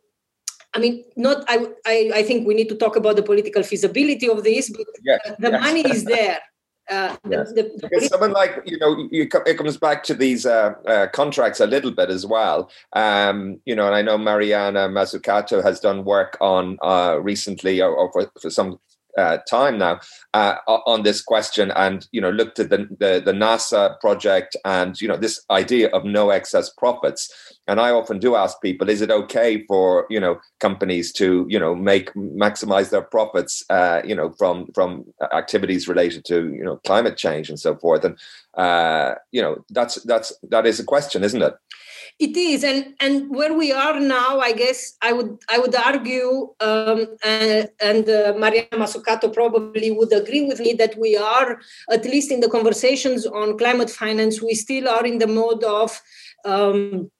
B: I mean, not. I, I. I think we need to talk about the political feasibility of this, but yes, the yes. money is there. Uh,
A: yes. the, the, because someone like you know, you, it comes back to these uh, uh, contracts a little bit as well. Um, you know, and I know Mariana Mazzucato has done work on uh, recently, or, or for, for some uh, time now uh, on this question and you know looked at the, the, the NASA project and you know this idea of no excess profits. And I often do ask people is it okay for you know companies to you know make maximize their profits uh, you know from from activities related to you know climate change and so forth? And uh, you know that's that's that is a question isn't it
B: it is, and and where we are now, I guess I would I would argue, um, and, and uh, Maria Mazzucato probably would agree with me that we are, at least in the conversations on climate finance, we still are in the mode of. Um,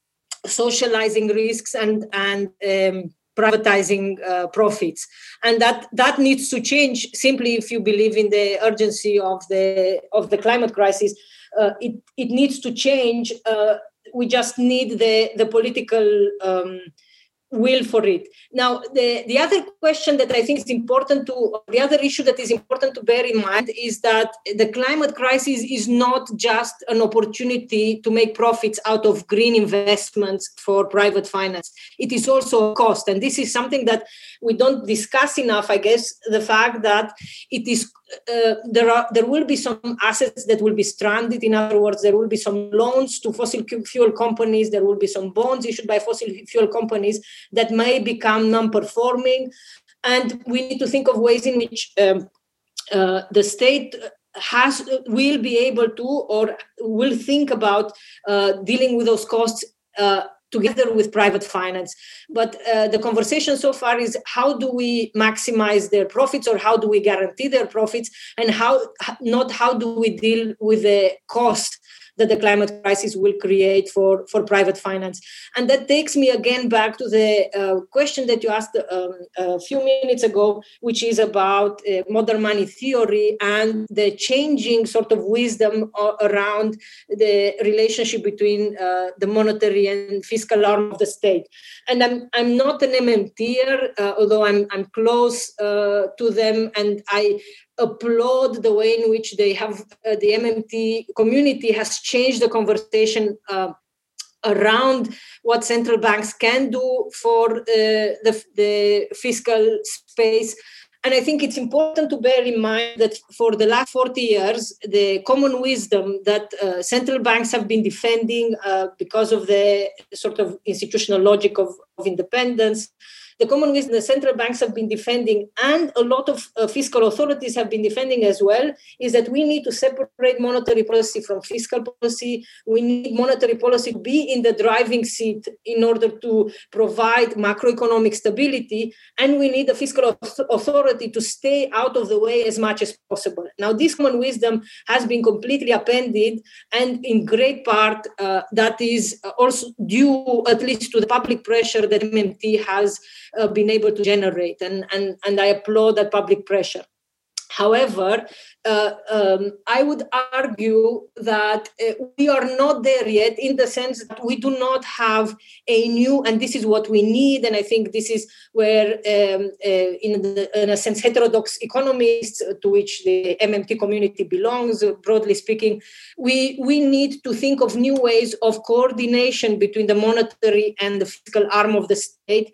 B: socializing risks and and um, privatizing uh, profits and that that needs to change simply if you believe in the urgency of the of the climate crisis uh, it it needs to change uh, we just need the the political um, will for it. Now, the, the other question that I think is important to, the other issue that is important to bear in mind is that the climate crisis is not just an opportunity to make profits out of green investments for private finance. It is also a cost. And this is something that we don't discuss enough, I guess, the fact that it is uh, there are there will be some assets that will be stranded. In other words, there will be some loans to fossil fuel companies. There will be some bonds issued by fossil fuel companies that may become non-performing, and we need to think of ways in which um, uh, the state has will be able to or will think about uh, dealing with those costs uh, together with private finance. But uh, the conversation so far is how do we maximize their profits or how do we guarantee their profits and how not how do we deal with the cost that the climate crisis will create for, for private finance. And that takes me again back to the uh, question that you asked um, a few minutes ago, which is about uh, modern money theory and the changing sort of wisdom around the relationship between uh, the monetary and fiscal arm of the state. And I'm, I'm not an MMTer, uh, although I'm, I'm close uh, to them and I applaud the way in which they have uh, the MMT community has changed the conversation uh, around what central banks can do for uh, the, the fiscal space. And I think it's important to bear in mind that for the last 40 years, the common wisdom that uh, central banks have been defending uh, because of the sort of institutional logic of, of independence the common wisdom the central banks have been defending and a lot of uh, fiscal authorities have been defending as well is that we need to separate monetary policy from fiscal policy. We need monetary policy to be in the driving seat in order to provide macroeconomic stability and we need the fiscal authority to stay out of the way as much as possible. Now this common wisdom has been completely appended and in great part uh, that is also due at least to the public pressure that mmt has uh, been able to generate. And, and, and I applaud that public pressure. However, uh, um, I would argue that uh, we are not there yet in the sense that we do not have a new, and this is what we need. And I think this is where, um, uh, in, the, in, a sense, heterodox economists, to which the MMT community belongs, broadly speaking, we, we need to think of new ways of coordination between the monetary and the fiscal arm of the state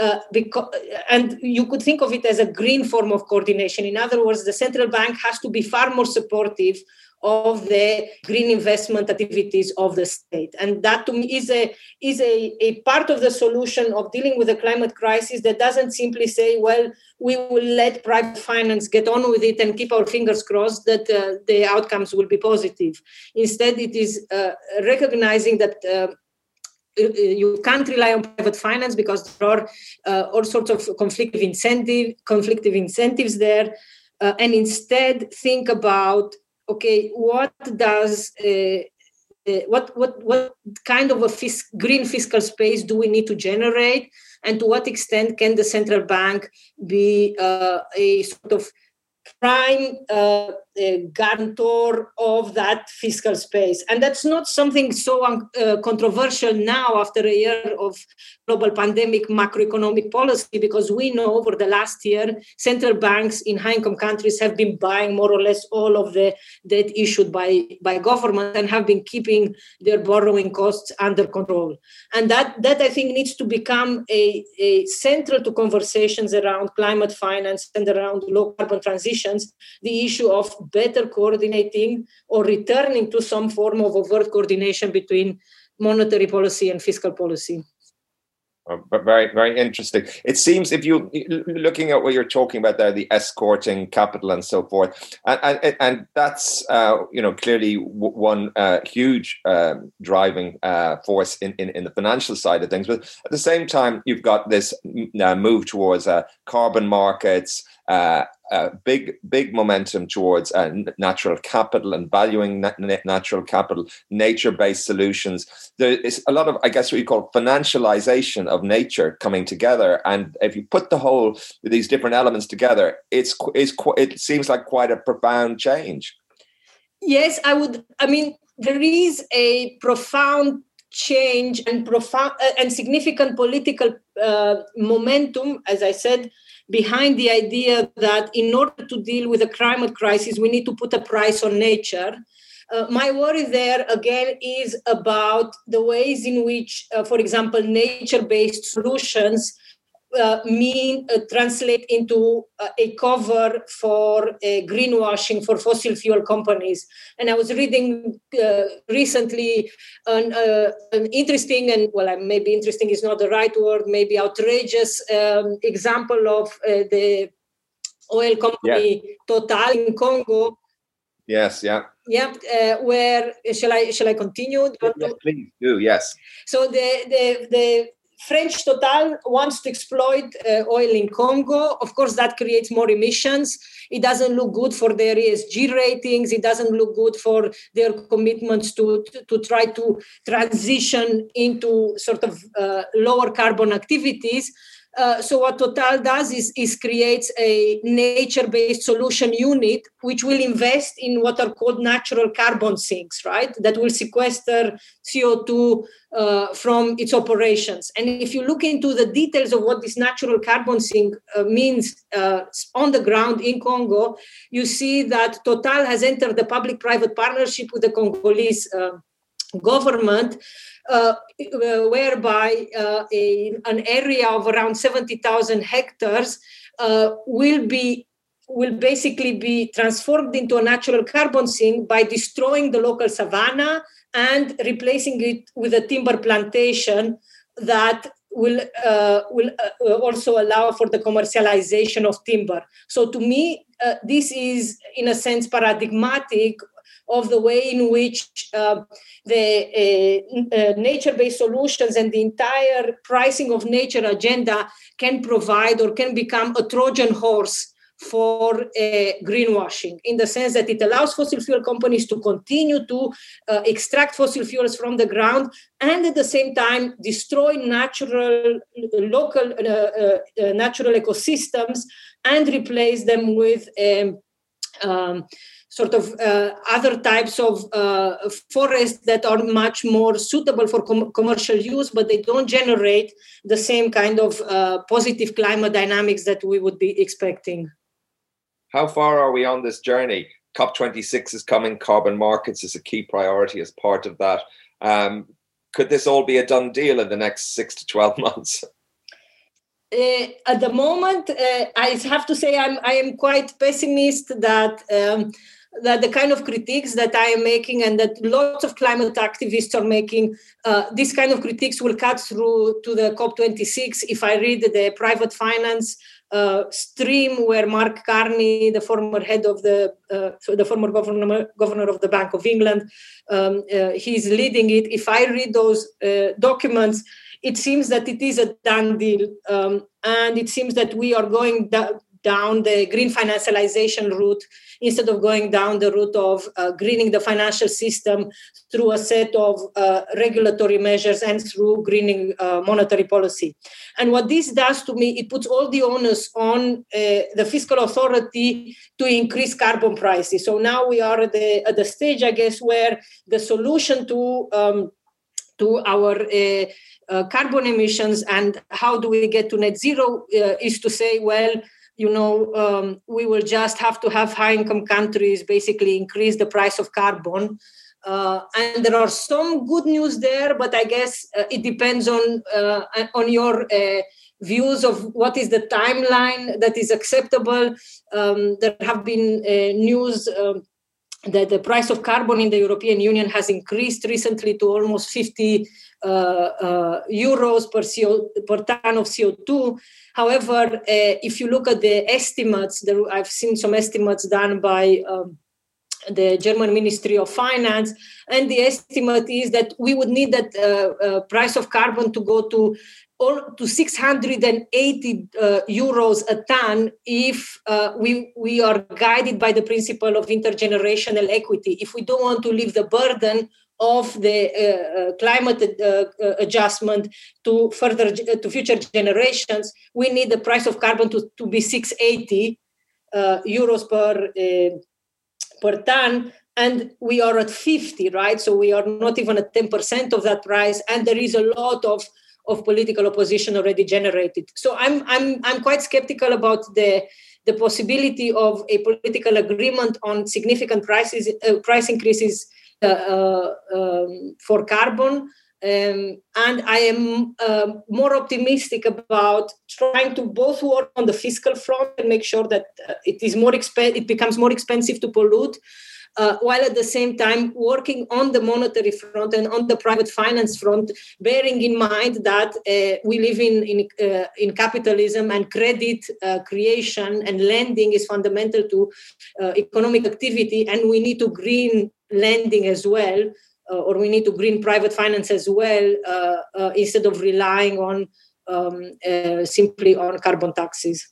B: uh, because, and you could think of it as a green form of coordination. In other words, the central bank has to be far more supportive of the green investment activities of the state and that to me is a is a, a part of the solution of dealing with the climate crisis that doesn't simply say well we will let private finance get on with it and keep our fingers crossed that uh, the outcomes will be positive instead it is uh, recognizing that uh, you can't rely on private finance because there are uh, all sorts of conflictive incentive conflictive incentives there. Uh, and instead think about okay what does uh, uh what what what kind of a green fiscal space do we need to generate? And to what extent can the central bank be uh, a sort of prime uh, guarantor of that fiscal space. And that's not something so uh, controversial now after a year of global pandemic macroeconomic policy, because we know over the last year, central banks in high income countries have been buying more or less all of the debt issued by, by government and have been keeping their borrowing costs under control. And that, that I think needs to become a, a central to conversations around climate finance and around low carbon transitions, the issue of better coordinating or returning to some form of overt coordination between monetary policy and fiscal policy.
A: Uh, very, very interesting. It seems if you looking at what you're talking about there, the escorting capital and so forth, and and, and that's uh, you know clearly one uh, huge um, driving uh, force in, in, in the financial side of things. But at the same time, you've got this uh, move towards uh, carbon markets, uh, big big momentum towards uh, natural capital and valuing na- natural capital, nature based solutions. There is a lot of, I guess, what you call financialization of nature coming together. And if you put the whole these different elements together, it's it's it seems like quite a profound change.
B: Yes, I would. I mean, there is a profound change and profound uh, and significant political uh, momentum, as I said, behind the idea that in order to deal with the climate crisis, we need to put a price on nature. Uh, my worry there again is about the ways in which, uh, for example, nature based solutions uh, mean uh, translate into uh, a cover for uh, greenwashing for fossil fuel companies. And I was reading uh, recently an, uh, an, interesting and well, maybe interesting is not the right word, maybe outrageous um, example of the oil company yeah. Total in Congo.
A: Yes, yeah.
B: Yeah, where shall I shall I continue?
A: Yes, please do. Yes.
B: So the the the French Total wants to exploit uh, oil in Congo. Of course, that creates more emissions. It doesn't look good for their ESG ratings. It doesn't look good for their commitments to, to, to try to transition into sort of uh, lower carbon activities. Uh, so what Total does is, is creates a nature-based solution unit which will invest in what are called natural carbon sinks, right? That will sequester CO2 uh, from its operations. And if you look into the details of what this natural carbon sink uh, means uh, on the ground in Congo, you see that Total has entered the public-private partnership with the Congolese uh, government uh, whereby uh, a, an area of around 70,000 hectares uh, will be will basically be transformed into a natural carbon sink by destroying the local savanna and replacing it with a timber plantation that will uh, will uh, also allow for the commercialization of timber. So to me, uh, this is in a sense paradigmatic of the way in which uh, the uh, uh, nature-based solutions and the entire pricing of nature agenda can provide or can become a Trojan horse for uh, greenwashing in the sense that it allows fossil fuel companies to continue to uh, extract fossil fuels from the ground and at the same time destroy natural local uh, uh, uh natural ecosystems and replace them with um, um, sort of uh, other types of uh, forests that are much more suitable for com- commercial use, but they don't generate the same kind of uh, positive climate dynamics that we would be expecting.
A: How far are we on this journey? COP26 is coming, carbon markets is a key priority as part of that. Um, could this all be a done deal in the next six to 12 months? [laughs]
B: Uh, at the moment, uh, I have to say I'm I am quite pessimist that um, that the kind of critiques that I am making and that lots of climate activists are making, uh, this kind of critiques will cut through to the COP26. If I read the private finance uh, stream where Mark Carney, the former head of the, uh, the former governor, governor of the Bank of England, um, uh, he's leading it. If I read those uh, documents, it seems that it is a done deal. Um, and it seems that we are going down the green financialization route instead of going down the route of uh, greening the financial system through a set of uh, regulatory measures and through greening uh, monetary policy. And what this does to me, it puts all the onus on uh, the fiscal authority to increase carbon prices. So now we are at the, at the stage, I guess, where the solution to um, to our uh, uh, carbon emissions and how do we get to net zero uh, is to say, well, you know, um, we will just have to have high income countries basically increase the price of carbon. Uh, and there are some good news there, but I guess uh, it depends on uh, on your uh, views of what is the timeline that is acceptable. Um, there have been uh, news um, that the price of carbon in the European Union has increased recently to almost 50 uh, uh, euros per, CO, per ton of CO2. However, uh, if you look at the estimates, there, I've seen some estimates done by um, the German Ministry of Finance, and the estimate is that we would need that uh, uh, price of carbon to go to or to 680 uh, euros a ton if uh, we, we are guided by the principle of intergenerational equity. If we don't want to leave the burden of the uh, uh climate uh, adjustment to further to future generations, we need the price of carbon to, to be 680 euros per per ton and we are at 50 right? So we are not even at 10% of that price and there is a lot of of political opposition already generated. So i'm i'm i'm quite skeptical about the the possibility of a political agreement on significant prices uh, price increases um, for carbon um, and I am uh, more optimistic about trying to both work on the fiscal front and make sure that uh, it is more exp- it becomes more expensive to pollute, uh, while at the same time working on the monetary front and on the private finance front, bearing in mind that uh, we live in in, uh, in capitalism and credit uh, creation and lending is fundamental to uh, economic activity, and we need to green lending as well. Uh, or we need to green private finance as well instead of relying on um, simply on carbon taxes.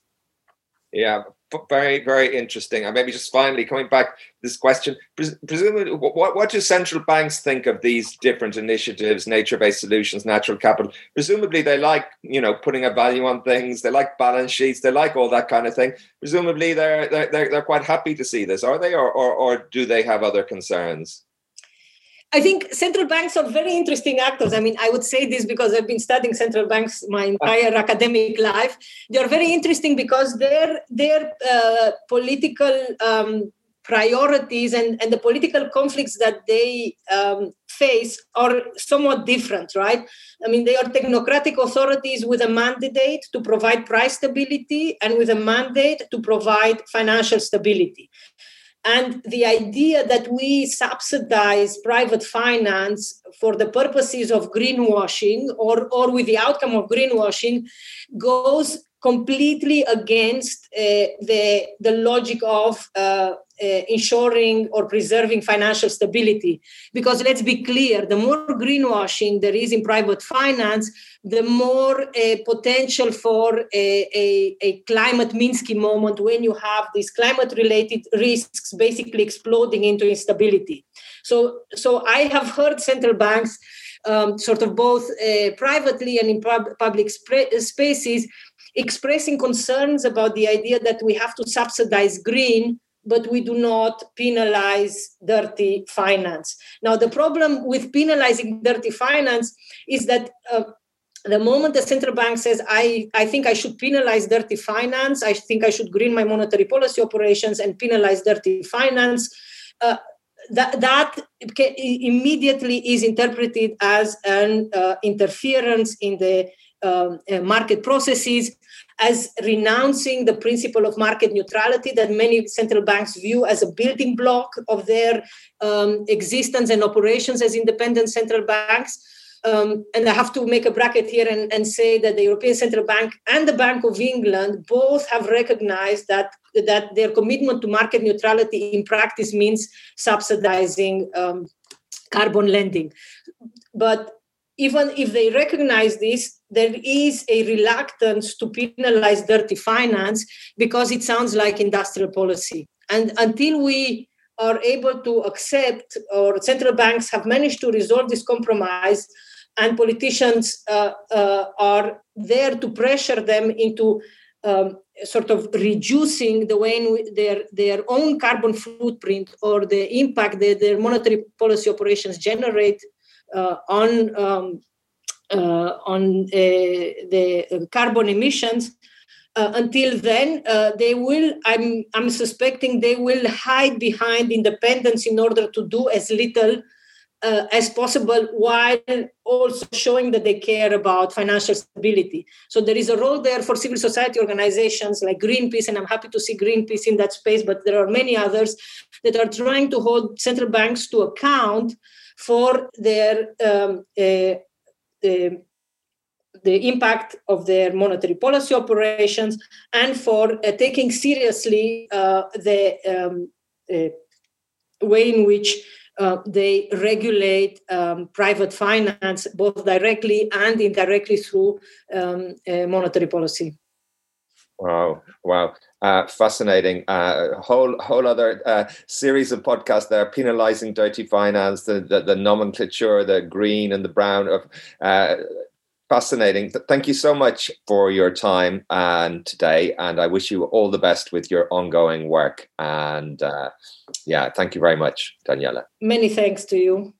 A: Yeah, very very interesting. And maybe just finally coming back this question presumably what, what do central banks think of these different initiatives nature-based solutions natural capital? Presumably they like you know putting a value on things. They like balance sheets. They like all that kind of thing. Presumably they're they're, they're, quite happy to see this are they? Or, or, or do they have other concerns
B: I think central banks are very interesting actors. I mean, I would say this because I've been studying central banks my entire academic life. They are very interesting because their their uh, political um, priorities and, and the political conflicts that they um, face are somewhat different, right? I mean, they are technocratic authorities with a mandate to provide price stability and with a mandate to provide financial stability. And the idea that we subsidize private finance for the purposes of greenwashing or, or with the outcome of greenwashing goes completely against uh, the, the logic of uh, uh, ensuring or preserving financial stability. Because let's be clear, the more greenwashing there is in private finance, the more uh, potential for a, a, a, climate Minsky moment when you have these climate related risks basically exploding into instability. So, so I have heard central banks. Um, sort of both uh, privately and in pub- public sp- spaces expressing concerns about the idea that we have to subsidize green but we do not penalize dirty finance. Now, the problem with penalizing dirty finance is that uh, the moment the central bank says, I, I think I should penalize dirty finance, I think I should green my monetary policy operations and penalize dirty finance, uh, that, that immediately is interpreted as an uh, interference in the um, uh, market processes as renouncing the principle of market neutrality that many central banks view as a building block of their um, existence and operations as independent central banks. Um, and I have to make a bracket here and, and, say that the European Central Bank and the Bank of England both have recognized that, that their commitment to market neutrality in practice means subsidizing um, carbon lending. But even if they recognize this, there is a reluctance to penalize dirty finance because it sounds like industrial policy. And until we are able to accept, or central banks have managed to resolve this compromise, and politicians uh, uh, are there to pressure them into um, sort of reducing the way in their their own carbon footprint or the impact that their monetary policy operations generate on um, uh, on uh, the carbon emissions. Uh, until then, they will. I'm I'm suspecting they will hide behind independence in order to do as little uh, as possible while also showing that they care about financial stability. So there is a role there for civil society organizations like Greenpeace, and I'm happy to see Greenpeace in that space, but there are many others that are trying to hold central banks to account for their um, uh, the, the impact of their monetary policy operations and for uh, taking seriously uh, the um, uh, way in which uh, they regulate um, private finance both directly and indirectly through um, monetary policy.
A: Wow! Wow! Uh, fascinating. Uh, whole whole other uh, series of podcasts there, penalizing dirty finance, the, the, the nomenclature, the green and the brown of uh, fascinating. Thank you so much for your time and today, and I wish you all the best with your ongoing work. And uh, yeah, thank you very much, Daniela.
B: Many thanks to you.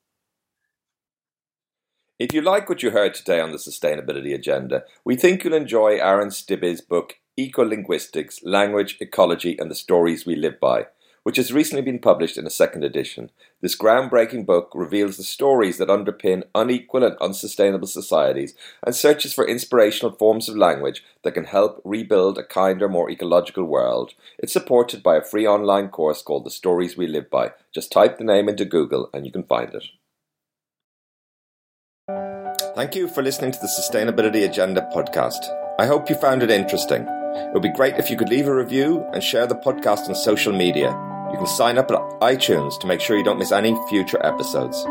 A: If you like what you heard today on the sustainability agenda, we think you'll enjoy Arran Stibbe's book, Ecolinguistics Language, Ecology, and the Stories We Live By which has recently been published in a second edition. This groundbreaking book reveals the stories that underpin unequal and unsustainable societies and searches for inspirational forms of language that can help rebuild a kinder, more ecological world. It's supported by a free online course called The Stories We Live By. Just type the name into Google and you can find it. Thank you for listening to the Sustainability Agenda podcast. I hope you found it interesting. It would be great if you could leave a review and share the podcast on social media. You can sign up at iTunes to make sure you don't miss any future episodes.